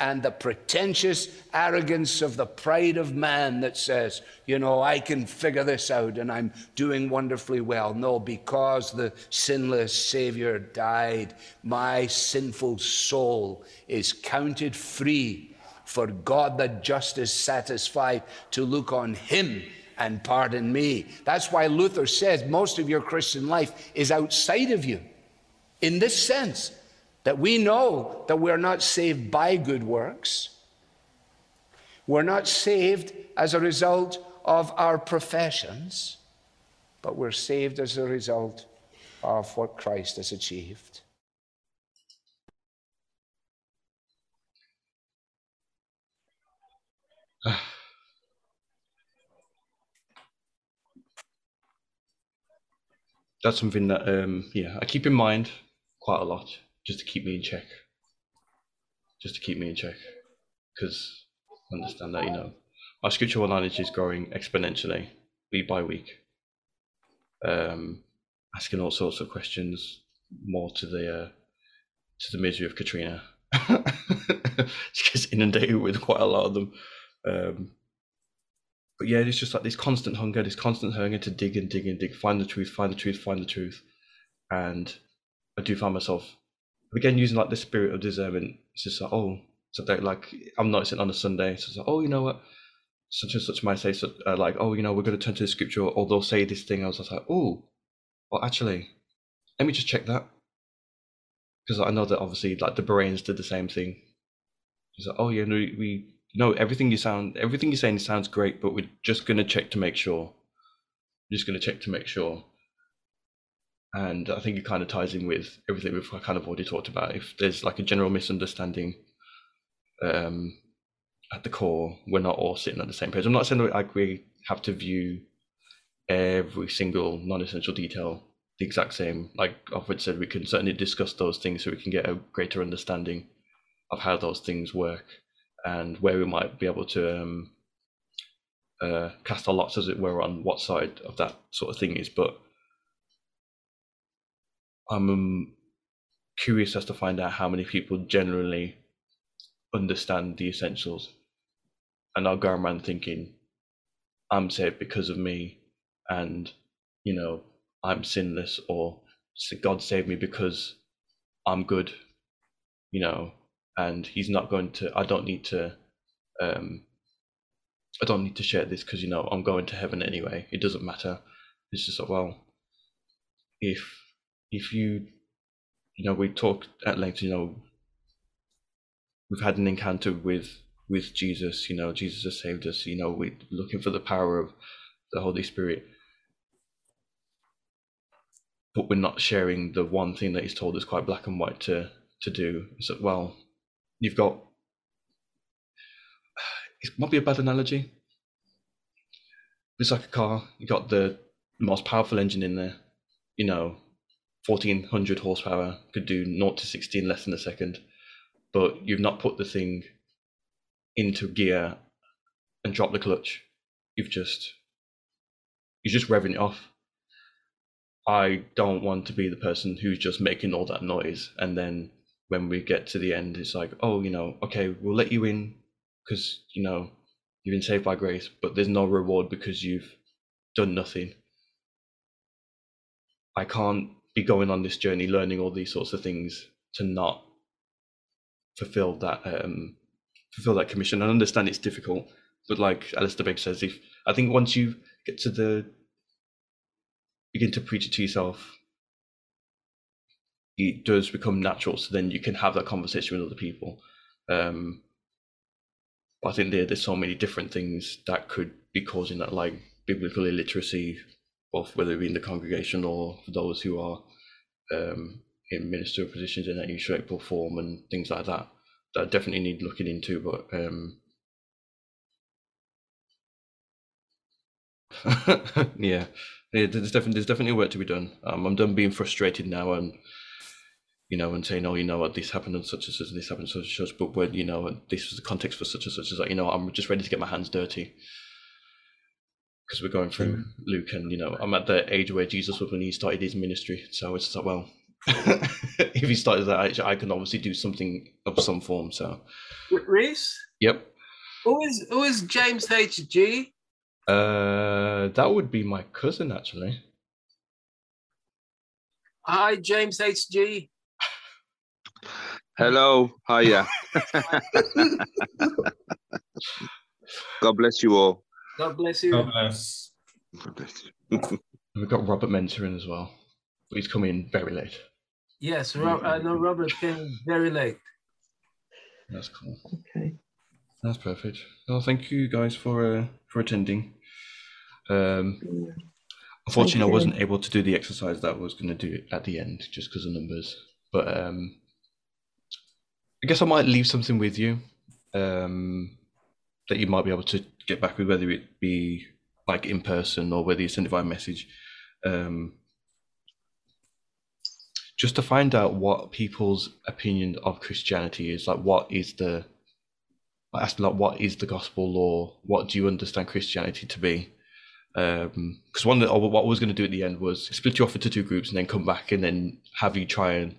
and the pretentious arrogance of the pride of man that says, you know, I can figure this out and I'm doing wonderfully well. No, because the sinless Savior died, my sinful soul is counted free for God the just is satisfied to look on him and pardon me. That's why Luther says most of your Christian life is outside of you. In this sense, that we know that we're not saved by good works. We're not saved as a result of our professions, but we're saved as a result of what Christ has achieved. That's something that, um, yeah, I keep in mind quite a lot, just to keep me in check. Just to keep me in check, because understand that you know my scriptural knowledge is growing exponentially, week by week. Um, asking all sorts of questions, more to the uh, to the misery of Katrina. she gets inundated with quite a lot of them. Um, but yeah, it's just like this constant hunger, this constant hunger to dig and dig and dig, find the truth, find the truth, find the truth. And I do find myself again using like the spirit of discernment. It's just like, oh, so that like I'm noticing on a Sunday, so it's like, oh, you know what, such and such might say, so, uh, like, oh, you know, we're going to turn to the scripture, or they'll say this thing. I was just like, oh, well, actually, let me just check that because I know that obviously, like the Bereans did the same thing. He's like, oh yeah, no, we no everything you sound, everything you're saying sounds great, but we're just going to check to make sure. We're just going to check to make sure and I think it kind of ties in with everything we've kind of already talked about. If there's like a general misunderstanding um, at the core, we're not all sitting on the same page. I'm not saying that like we have to view every single non-essential detail the exact same. Like Alfred said, we can certainly discuss those things so we can get a greater understanding of how those things work and where we might be able to um, uh, cast our lots, as it were, on what side of that sort of thing is. But I'm um, curious as to find out how many people generally understand the essentials. And I'll go around thinking, I'm saved because of me, and you know, I'm sinless, or God saved me because I'm good, you know, and He's not going to. I don't need to. Um, I don't need to share this because you know I'm going to heaven anyway. It doesn't matter. It's just well, if if you, you know, we talked at length, you know, we've had an encounter with with Jesus. You know, Jesus has saved us. You know, we're looking for the power of the Holy Spirit, but we're not sharing the one thing that He's told us quite black and white to to do. So, well, you've got. It might be a bad analogy. It's like a car. You got the most powerful engine in there. You know, 1400 horsepower, could do 0 to 60 in less than a second, but you've not put the thing into gear and dropped the clutch. You've just you're just revving it off. I don't want to be the person who's just making all that noise and then when we get to the end it's like, oh, you know, okay, we'll let you in because you know you've been saved by grace, but there's no reward because you've done nothing. I can't be going on this journey, learning all these sorts of things to not fulfill that um, fulfill that commission. I understand it's difficult, but like Alistair Begg says, if I think once you get to the begin to preach it to yourself, it does become natural. So then you can have that conversation with other people. Um, but I think there, there's so many different things that could be causing that, like biblical illiteracy, both whether it be in the congregation or for those who are um, in ministerial positions in any shape or form and things like that that definitely need looking into. But um, yeah, yeah, there's definitely there's definitely work to be done. Um, I'm done being frustrated now and you know and saying, oh, you know what, this happened and such and such, and this happened and such and such. But when you know this was the context for such and such, is like you know I'm just ready to get my hands dirty because we're going through mm. Luke, and you know, I'm at the age where Jesus was when he started his ministry. So it's like, well, if he started that age, I can obviously do something of some form. So, Reese. Yep. Who is who is James H G? Uh, that would be my cousin, actually. Hi, James H G. Hello, hiya. God bless you all. God bless you. God bless. We've got Robert Mentor in as well, but he's coming very late. Yes, Rob, I know Robert came very late. That's cool. Okay. That's perfect. Well, thank you guys for uh, for attending. Um, unfortunately, I wasn't able to do the exercise that I was going to do at the end just because of numbers. But um, I guess I might leave something with you um, that you might be able to get back with, whether it be like in person or whether you send it via message. Um, just to find out what people's opinion of Christianity is, like what is the I asked like what is the gospel law? What do you understand Christianity to be? Because one, or what I was going to do at the end was split you off into two groups and then come back and then have you try and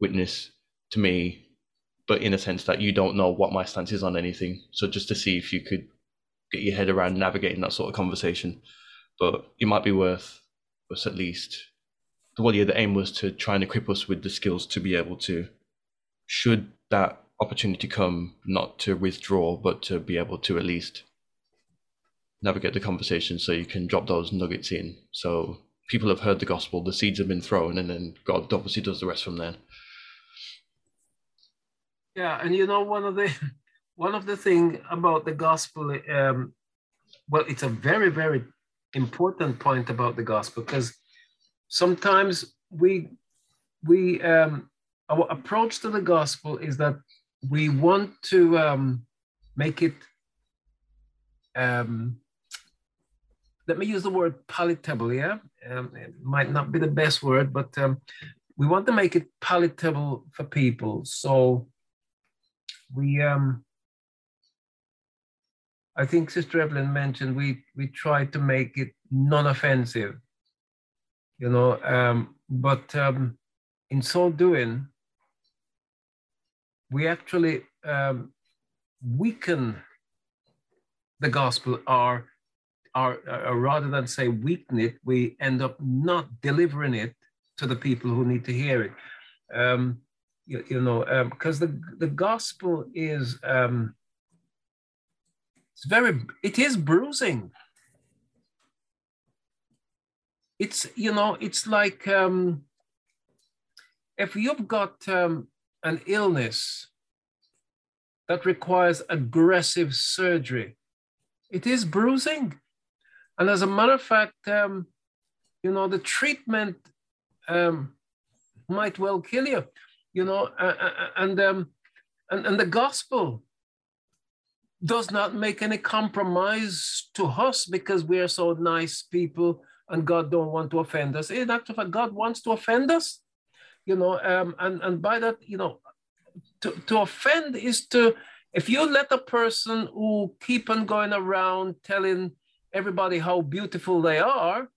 witness to me, but in a sense that you don't know what my stance is on anything. So just to see if you could get your head around navigating that sort of conversation. But it might be worth us at least. Well, yeah, the aim was to try and equip us with the skills to be able to, should that opportunity come, not to withdraw, but to be able to at least navigate the conversation so you can drop those nuggets in. So people have heard the gospel, the seeds have been thrown, and then God obviously does the rest from there. Yeah, and you know one of the one of the thing about the gospel, um, well, it's a very very important point about the gospel because sometimes we we um, our approach to the gospel is that we want to um, make it um, let me use the word palatable yeah? Um, it might not be the best word but um, we want to make it palatable for people. So we um i think sister evelyn mentioned we we try to make it non-offensive you know um but um in so doing we actually um, weaken the gospel or, or, or rather than say weaken it, we end up not delivering it to the people who need to hear it. Um, you, you, know, because um, the, the gospel is um, it's very it is bruising. It's you know it's like um, if you've got um, an illness that requires aggressive surgery. It is bruising. And as a matter of fact, um, you know, the treatment um, might well kill you, you know, uh, uh, and, um, and, and the gospel does not make any compromise to us because we are so nice people and God don't want to offend us. In actual fact, God wants to offend us you know, um, and, and by that, you know, to, to offend is to, if you let a person who keep on going around telling everybody how beautiful they are,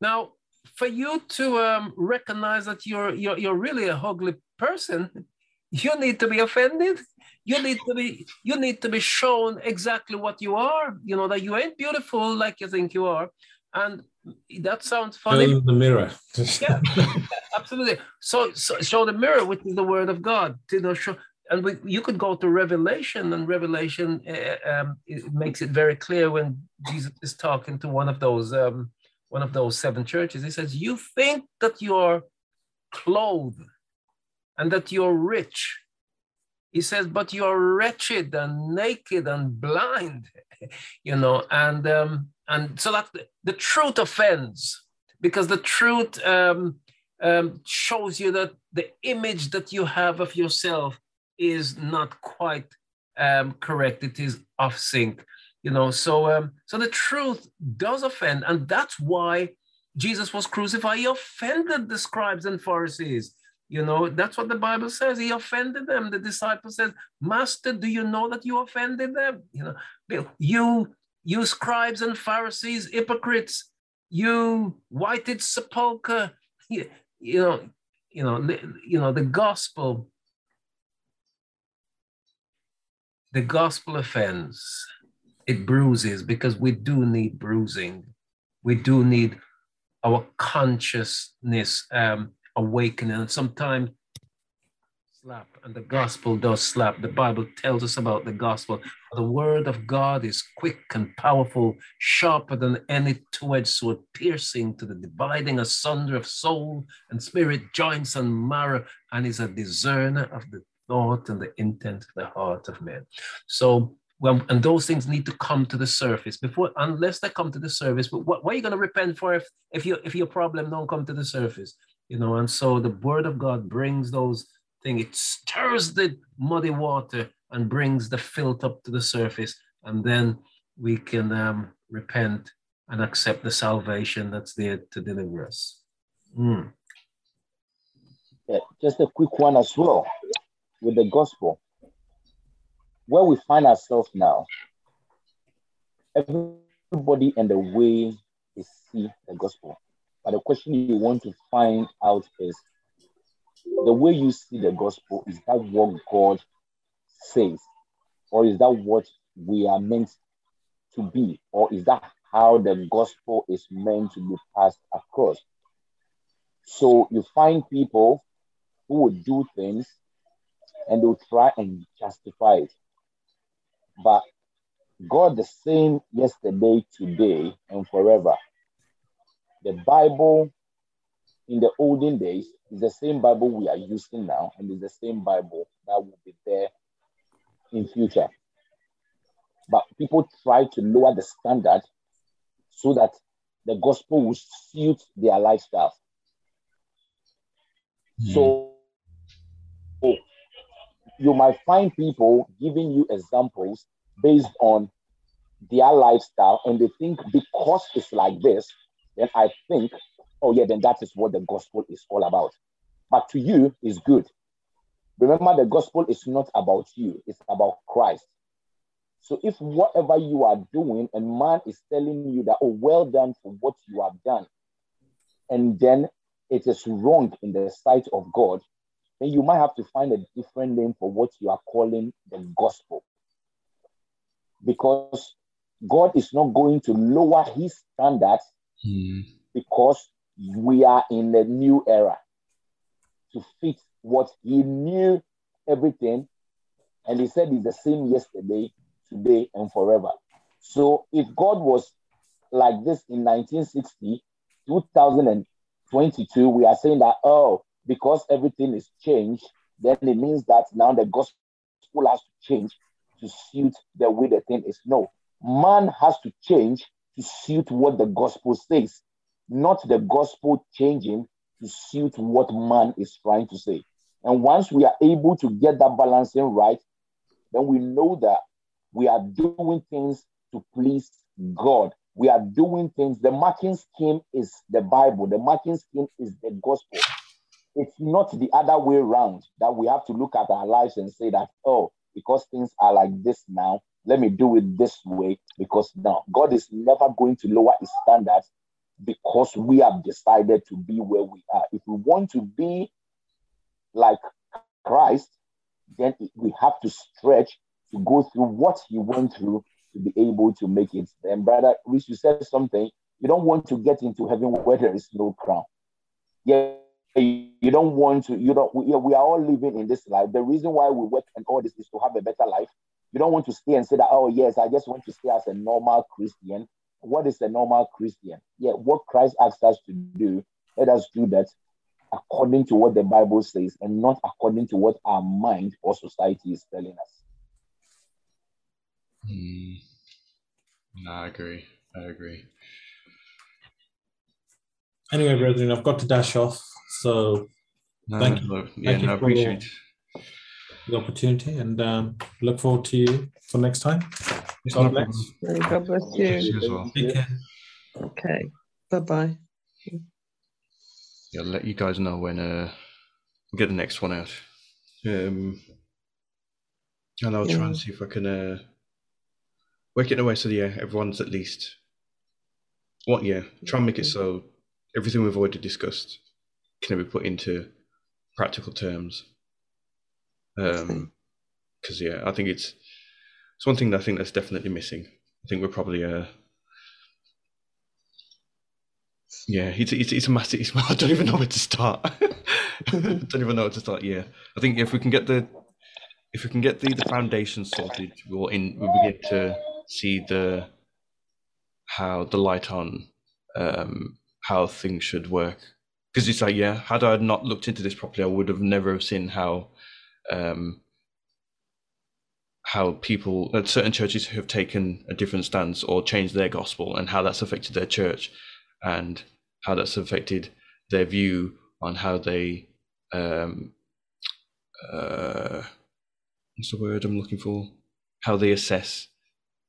now for you to um, recognize that you're, you're, you're really a ugly person, you need to be offended. You need to be you need to be shown exactly what you are. You know that you ain't beautiful like you think you are, and that sounds funny. Show the mirror. yeah, absolutely. So, so show the mirror, which is the word of God. You know, show, and we, you could go to Revelation, and Revelation uh, um, it makes it very clear when Jesus is talking to one of those um, one of those seven churches. He says, "You think that you're clothed and that you're rich." He says, "But you're wretched and naked and blind." you know, and um, and so that the truth offends because the truth um, um, shows you that the image that you have of yourself is not quite um, correct. It is off sync, you know. So, um, so the truth does offend, and that's why Jesus was crucified. He offended the scribes and Pharisees. You know, that's what the Bible says. He offended them. The disciple says, Master, do you know that you offended them? You know, you you scribes and Pharisees, hypocrites, you whited sepulchre, you, you know, you know, you know, the gospel, the gospel offends, it bruises because we do need bruising. We do need our consciousness um, awakening. And sometimes, slap, and the gospel does slap. The Bible tells us about the gospel. The word of God is quick and powerful, sharper than any two-edged sword, piercing to the dividing asunder of soul and spirit, joints and marrow, and is a discerner of the thought and the intent of the heart of men. So well, and those things need to come to the surface before, unless they come to the surface. But what, what are you going to repent for if if you if your problem don't come to the surface? You know, and so the word of God brings those things. It stirs the muddy water and brings the filth up to the surface, and then we can um, repent and accept the salvation that's there to deliver us. Mm. Yeah, just a quick one as well with the gospel where we find ourselves now, everybody and the way they see the gospel. But the question you want to find out is the way you see the gospel, is that what God says? Or is that what we are meant to be? Or is that how the gospel is meant to be passed across? So you find people who would do things and they'll try and justify it. But God the same yesterday, today, and forever. The Bible in the olden days is the same Bible we are using now, and is the same Bible that will be there in future. But people try to lower the standard so that the gospel will suit their lifestyle. Mm. So you might find people giving you examples based on their lifestyle, and they think because it's like this, then I think, oh yeah, then that is what the gospel is all about. But to you is good. Remember, the gospel is not about you, it's about Christ. So if whatever you are doing and man is telling you that, oh, well done for what you have done, and then it is wrong in the sight of God, then you might have to find a different name for what you are calling the gospel. Because God is not going to lower his standards mm. because we are in a new era to fit what he knew everything. And he said it's the same yesterday, today, and forever. So if God was like this in 1960, 2022, we are saying that, oh, because everything is changed, then it means that now the gospel has to change to suit the way the thing is. No, man has to change to suit what the gospel says, not the gospel changing to suit what man is trying to say. And once we are able to get that balancing right, then we know that we are doing things to please God. We are doing things. The marking scheme is the Bible, the marking scheme is the gospel it's not the other way around that we have to look at our lives and say that, oh, because things are like this now, let me do it this way. Because now God is never going to lower his standards because we have decided to be where we are. If we want to be like Christ, then we have to stretch to go through what he went through to be able to make it. And brother Rich, you said something. You don't want to get into heaven where there is no crown. Yeah, you don't want to you don't we, we are all living in this life the reason why we work and all this is to have a better life you don't want to stay and say that oh yes i just want to stay as a normal christian. What is a normal christian? Yeah what christ asks us to do let us do that according to what the bible says and not according to what our mind or society is telling us. Mm. no, i agree. I agree. Anyway brethren i've got to dash off so no, thank you. Yeah, thank you no, appreciate the opportunity and um, look forward to you for next time. God bless. God bless you. Well. Okay. Bye bye. Yeah, I'll let you guys know when uh we get the next one out. Um and I'll try and see if I can uh work it away so yeah, everyone's at least what yeah, try and make it so everything we've already discussed can be put into practical terms. Um, because yeah, I think it's it's one thing that I think that's definitely missing. I think we're probably uh Yeah, it's, it's, it's a massive. It's, I don't even know where to start. Don't even know where to start. Yeah, I think if we can get the if we can get the, the foundation sorted, we'll in we begin to see the how the light on um, how things should work. Because it's like, yeah, had I not looked into this properly, I would have never have seen how um, how people at certain churches have taken a different stance or changed their gospel and how that's affected their church and how that's affected their view on how they um, uh, what's the word I'm looking for? How they assess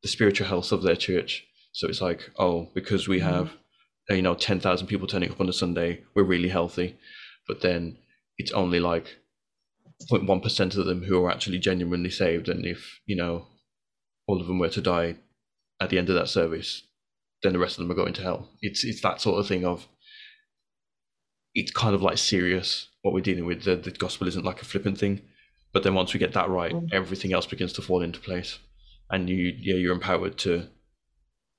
the spiritual health of their church. So it's like, oh, because we have, mm-hmm. you know, 10,000 people turning up on a Sunday, we're really healthy. But then it's only like 0.1% of them who are actually genuinely saved. And if, you know, all of them were to die at the end of that service, then the rest of them are going to hell. It's it's that sort of thing of it's kind of like serious what we're dealing with. The, the gospel isn't like a flippant thing. But then once we get that right, mm. everything else begins to fall into place. And you yeah, you're empowered to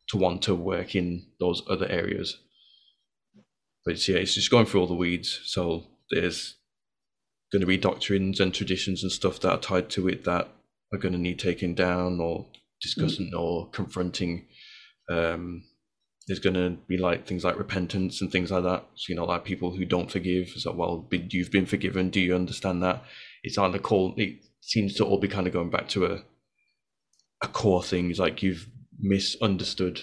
to want to work in those other areas. But it's, yeah, it's just going through all the weeds. So there's going to be doctrines and traditions and stuff that are tied to it that are going to need taking down or discussing mm. or confronting. Um, there's going to be like things like repentance and things like that. So, you know, like people who don't forgive. So, well, you've been forgiven. Do you understand that? It's on the call. It seems to all be kind of going back to a a core thing. It's like you've misunderstood.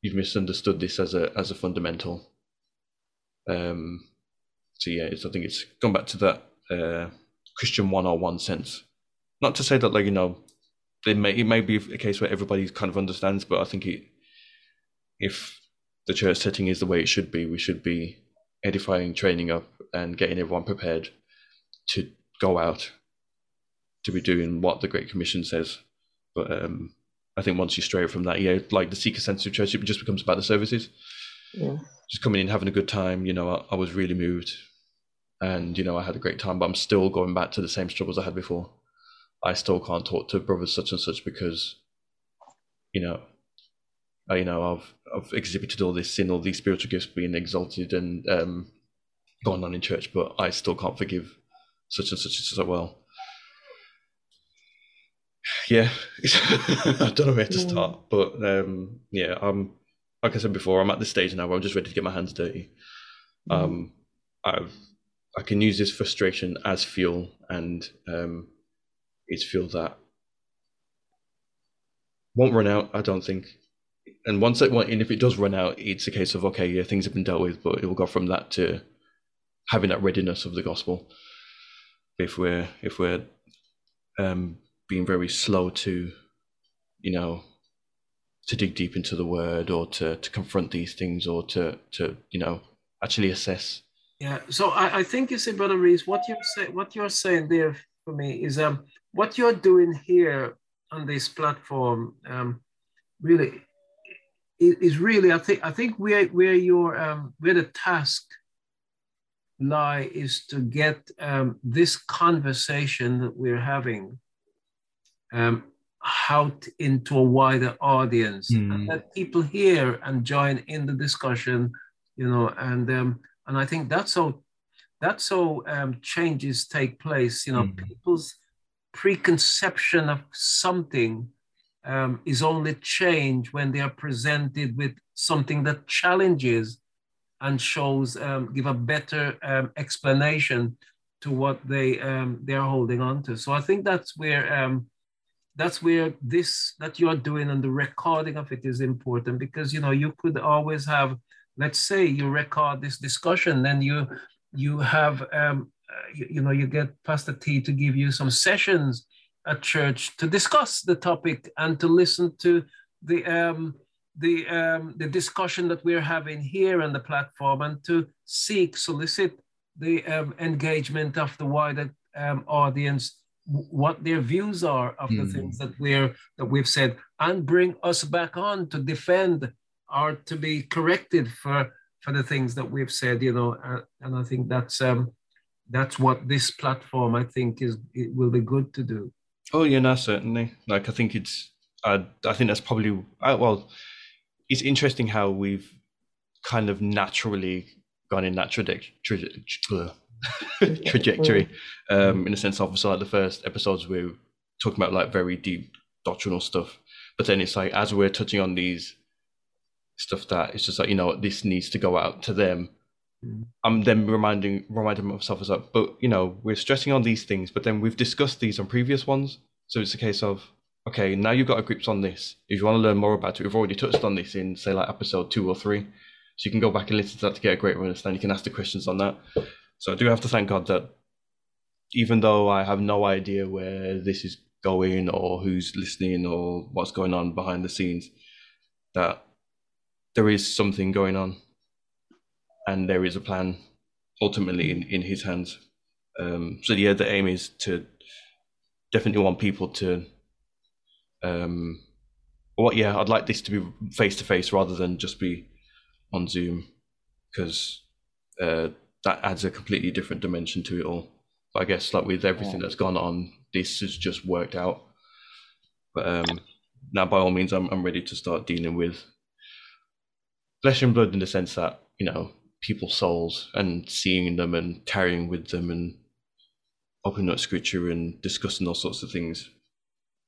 You've misunderstood this as a as a fundamental. Um, so yeah, it's, I think it's gone back to that uh, Christian one on one sense. Not to say that like you know it may it may be a case where everybody kind of understands, but I think it, if the church setting is the way it should be, we should be edifying, training up, and getting everyone prepared to go out to be doing what the Great Commission says. But um, I think once you stray from that, yeah, like the seeker sensitive church, it just becomes about the services. Yeah. Just coming in, having a good time. You know, I, I was really moved, and you know, I had a great time. But I'm still going back to the same struggles I had before. I still can't talk to brothers such and such because, you know, I, you know, I've I've exhibited all this sin, all these spiritual gifts being exalted and um, going on in church, but I still can't forgive such and such and such. Well, yeah, I don't know where to start, but um, yeah, I'm like I said before, I'm at the stage now where I'm just ready to get my hands dirty. Mm-hmm. Um, I've I can use this frustration as fuel, and um, it's fuel that won't run out. I don't think. And once it and if it does run out, it's a case of okay, yeah, things have been dealt with, but it will go from that to having that readiness of the gospel. If we're if we're um, being very slow to, you know, to dig deep into the word or to, to confront these things or to, to, you know, actually assess. Yeah. So I, I think you see, Brother Reese, what you're saying, what you're saying there for me is um, what you're doing here on this platform um, really is really, I think, I think where, where your, um, where the task lie is to get um, this conversation that we're having um, out into a wider audience mm. and let people hear and join in the discussion you know and um, and i think that's how that's how um, changes take place you know mm. people's preconception of something um, is only changed when they are presented with something that challenges and shows um, give a better um, explanation to what they um, they are holding on to so i think that's where um, that's where this that you're doing and the recording of it is important because you know you could always have let's say you record this discussion then you you have um, you, you, know you get pastor t to give you some sessions at church to discuss the topic and to listen to the um, the um, the discussion that we're having here on the platform and to seek solicit the um, engagement of the wider um, audience what their views are of the mm. things that we're that we've said and bring us back on to defend or to be corrected for for the things that we've said you know uh, and i think that's um that's what this platform i think is it will be good to do. Oh yeah no certainly. Like i think it's i i think that's probably uh, well it's interesting how we've kind of naturally gone in that trajectory, trajectory um, in the sense so like the first episodes we are talking about like very deep doctrinal stuff, but then it's like as we're touching on these stuff that it's just like you know this needs to go out to them. Mm. I'm then reminding reminding myself as like, but you know we're stressing on these things, but then we've discussed these on previous ones, so it's a case of okay, now you've got a grip on this. If you want to learn more about it, we've already touched on this in say like episode two or three. So you can go back and listen to that to get a greater understanding. You can ask the questions on that. So I do have to thank God that even though I have no idea where this is going or who's listening or what's going on behind the scenes, that there is something going on and there is a plan ultimately in, in his hands. Um, so yeah, the aim is to definitely want people to um well yeah, I'd like this to be face to face rather than just be on Zoom because uh, that adds a completely different dimension to it all. But I guess like with everything yeah. that's gone on, this has just worked out. But um, now, by all means, I'm I'm ready to start dealing with flesh and blood in the sense that you know people's souls and seeing them and carrying with them and opening up scripture and discussing all sorts of things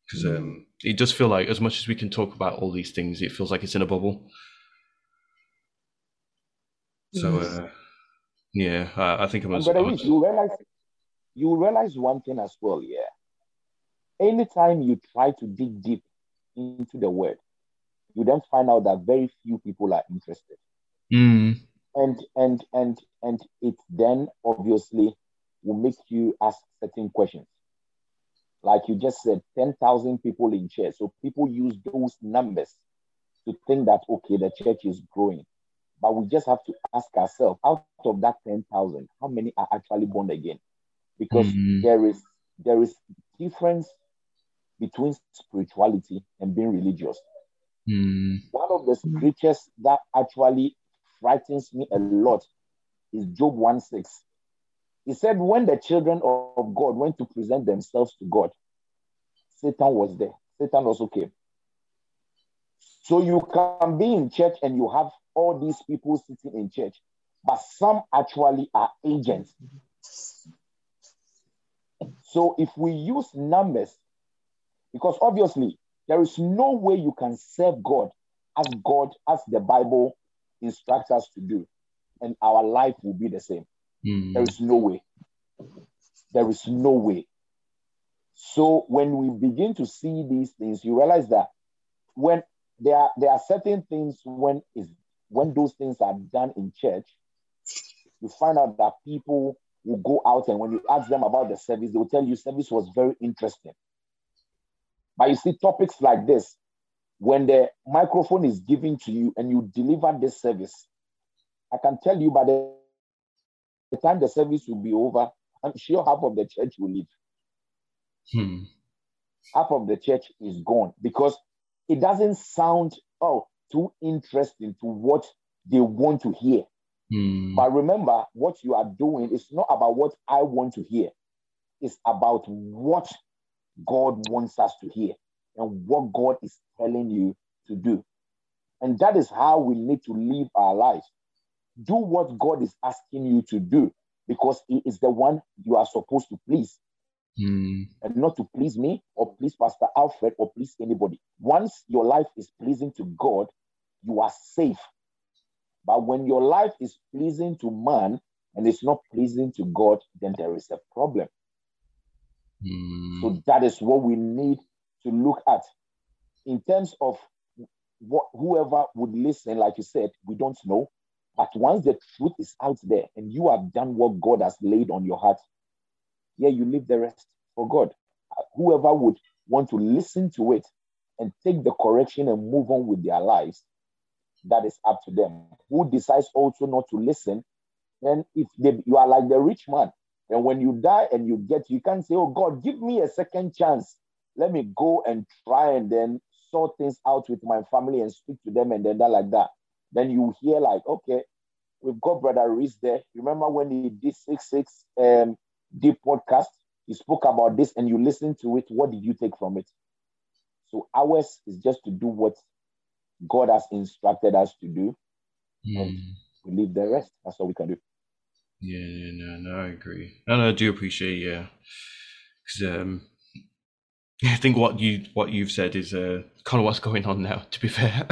because mm. um, it does feel like as much as we can talk about all these things it feels like it's in a bubble so uh, yeah, I, I think I'm. But was... you realize you realize one thing as well. Yeah, anytime you try to dig deep into the word, you then find out that very few people are interested. Mm. And and and and it then obviously will make you ask certain questions. Like you just said, 10,000 people in church. So people use those numbers to think that, okay, the church is growing. But we just have to ask ourselves out of that 10,000, how many are actually born again? Because mm-hmm. there is there is difference between spirituality and being religious. Mm. One of the scriptures that actually frightens me a lot is Job 1 6. He said, When the children of God went to present themselves to God, Satan was there. Satan also came. So you can be in church and you have all these people sitting in church, but some actually are agents. So if we use numbers, because obviously there is no way you can serve God as God, as the Bible instructs us to do, and our life will be the same. Mm. There is no way. There is no way. So when we begin to see these things, you realize that when there are there are certain things when is when those things are done in church, you find out that people will go out and when you ask them about the service, they will tell you service was very interesting. But you see, topics like this, when the microphone is given to you and you deliver this service, I can tell you by the, the time the service will be over, I'm sure half of the church will leave. Hmm. Half of the church is gone because it doesn't sound, oh, too interesting to what they want to hear. Mm. But remember, what you are doing is not about what I want to hear, it's about what God wants us to hear and what God is telling you to do. And that is how we need to live our lives. Do what God is asking you to do because He is the one you are supposed to please. Mm. And not to please me or please Pastor Alfred or please anybody. Once your life is pleasing to God, you are safe. But when your life is pleasing to man and it's not pleasing to God, then there is a problem. Mm. So that is what we need to look at. In terms of what whoever would listen, like you said, we don't know. But once the truth is out there and you have done what God has laid on your heart, yeah, you leave the rest for God. Whoever would want to listen to it and take the correction and move on with their lives, that is up to them. Who decides also not to listen, then if they, you are like the rich man, and when you die and you get, you can't say, Oh God, give me a second chance. Let me go and try and then sort things out with my family and speak to them and then that like that. Then you hear like, okay, we've got Brother Reese there. Remember when he did six six um deep podcast? He spoke about this and you listened to it. What did you take from it? So ours is just to do what God has instructed us to do. Mm. And we leave the rest. That's all we can do. Yeah, no, no, I agree. And I do appreciate, yeah, because um, I think what you what you've said is uh, kind of what's going on now. To be fair,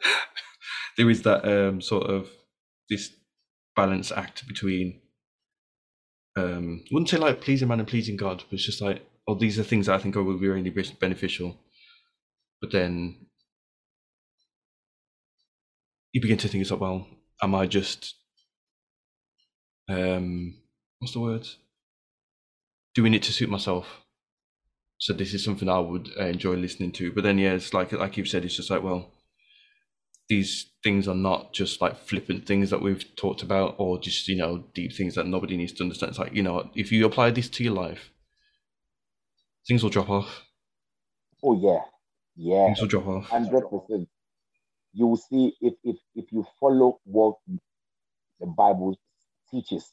there is that um, sort of this balance act between um, I wouldn't say like pleasing man and pleasing God, but it's just like, oh, these are things I think are really beneficial. But then you begin to think, it's like, well, am I just um, what's the word? Doing it to suit myself. So this is something I would uh, enjoy listening to. But then, yeah, it's like like you've said, it's just like, well, these things are not just like flippant things that we've talked about, or just you know deep things that nobody needs to understand. It's like you know, if you apply this to your life, things will drop off. Oh yeah, yeah, things will drop off. Hundred percent. You will see if if if you follow what the Bible teaches,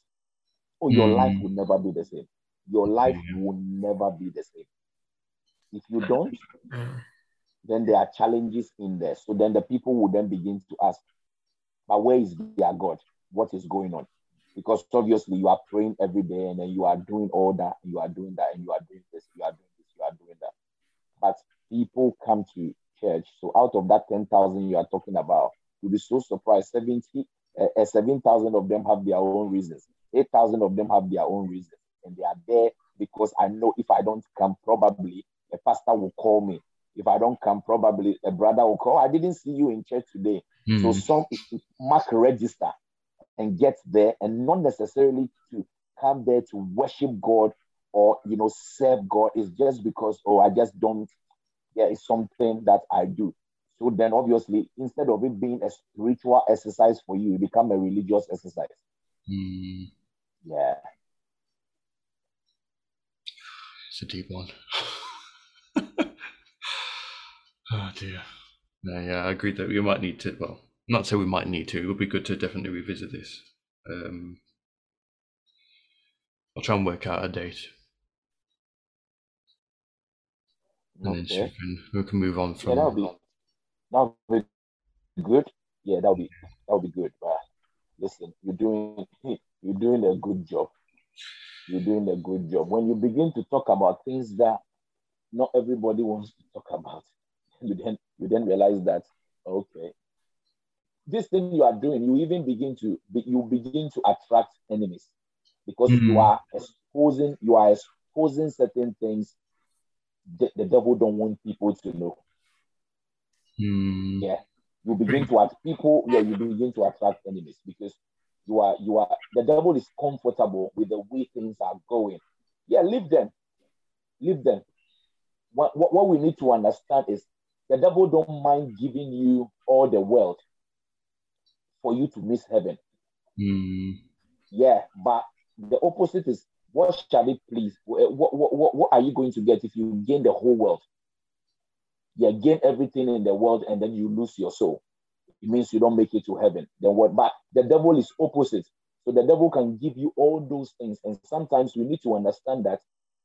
oh, your mm. life will never be the same. Your life will never be the same. If you don't, then there are challenges in there. So then the people will then begin to ask, but where is their God? What is going on? Because obviously you are praying every day and then you are doing all that, you are doing that, and you are doing this, you are doing this, you are doing that. But people come to church. So out of that 10,000 you are talking about, you'll be so surprised 70, uh, 7,000 of them have their own reasons. 8,000 of them have their own reasons. And they are there because I know if I don't come, probably a pastor will call me. If I don't come, probably a brother will call. I didn't see you in church today. Mm. So some mark register and get there and not necessarily to come there to worship God or you know serve God. It's just because oh I just don't yeah, it's something that I do. So then obviously, instead of it being a spiritual exercise for you, it become a religious exercise. Mm. Yeah. It's a deep one. oh dear. No, yeah, I agree that we might need to. Well, not say we might need to. It would be good to definitely revisit this. Um, I'll try and work out a date and okay. then we can we can move on from. Yeah, that'll be good. Yeah, that'll be that'll be good. But listen, you're doing you're doing a good job. You're doing a good job. When you begin to talk about things that not everybody wants to talk about, you then you then realize that okay, this thing you are doing, you even begin to you begin to attract enemies because mm-hmm. you are exposing you are exposing certain things the, the devil don't want people to know. Mm. Yeah, you begin to attract people. Yeah, you begin to attract enemies because you are you are the devil is comfortable with the way things are going. Yeah, leave them, leave them. What, what, what we need to understand is the devil don't mind giving you all the world for you to miss heaven. Mm. Yeah, but the opposite is what shall it please? What, what, what, what are you going to get if you gain the whole world? Yeah, gain everything in the world and then you lose your soul. It means you don't make it to heaven. Then what? But the devil is opposite. So the devil can give you all those things. And sometimes we need to understand that,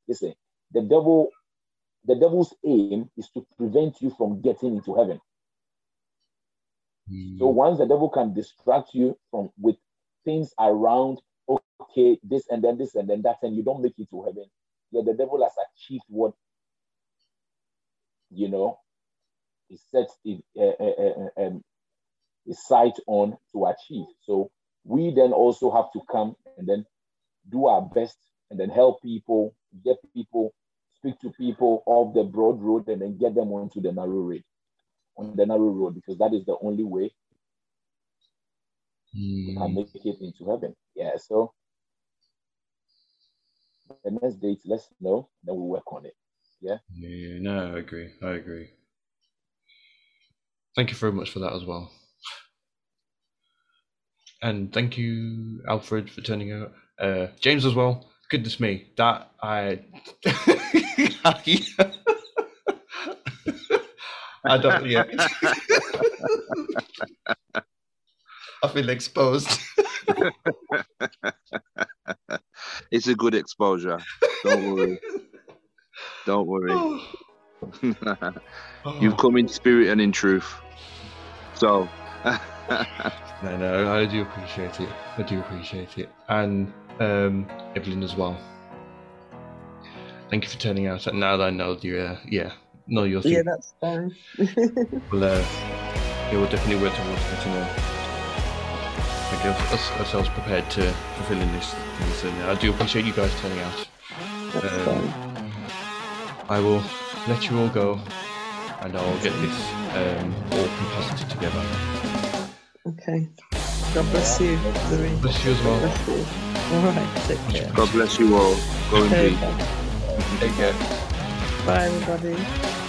listen, the devil, the devil's aim is to prevent you from getting into heaven. Mm. So once the devil can distract you from with things around okay, this and then this and then that, and you don't make it to heaven, yeah, the devil has achieved what you know he sets his, uh, uh, um, his sight on to achieve. So we then also have to come and then do our best and then help people, get people, speak to people off the broad road and then get them onto the narrow road, on the narrow road, because that is the only way mm. we can hmm. make it into heaven. Yeah, so the next date, let's know, then we'll work on it. Yeah? Yeah, no, I agree. I agree. Thank you very much for that as well. And thank you, Alfred, for turning out. Uh, James as well. Goodness me, that I. I don't. Yeah. I feel exposed. it's a good exposure. Don't worry. Don't worry. You've come in spirit and in truth. So. no, no, I do appreciate it. I do appreciate it, and um, Evelyn as well. Thank you for turning out. Now that I know you, uh, yeah, know your thing. Yeah, that's fine. well, uh, yeah, we'll definitely work towards getting a, like us, ourselves prepared to fulfilling this. this and I do appreciate you guys turning out. Um, I will let you all go, and I'll get this um, all composited together. Okay. God bless you, Louis. Bless you as well. Bless you. All right. Take care. God bless you all. Go in peace. Take care. Bye, everybody.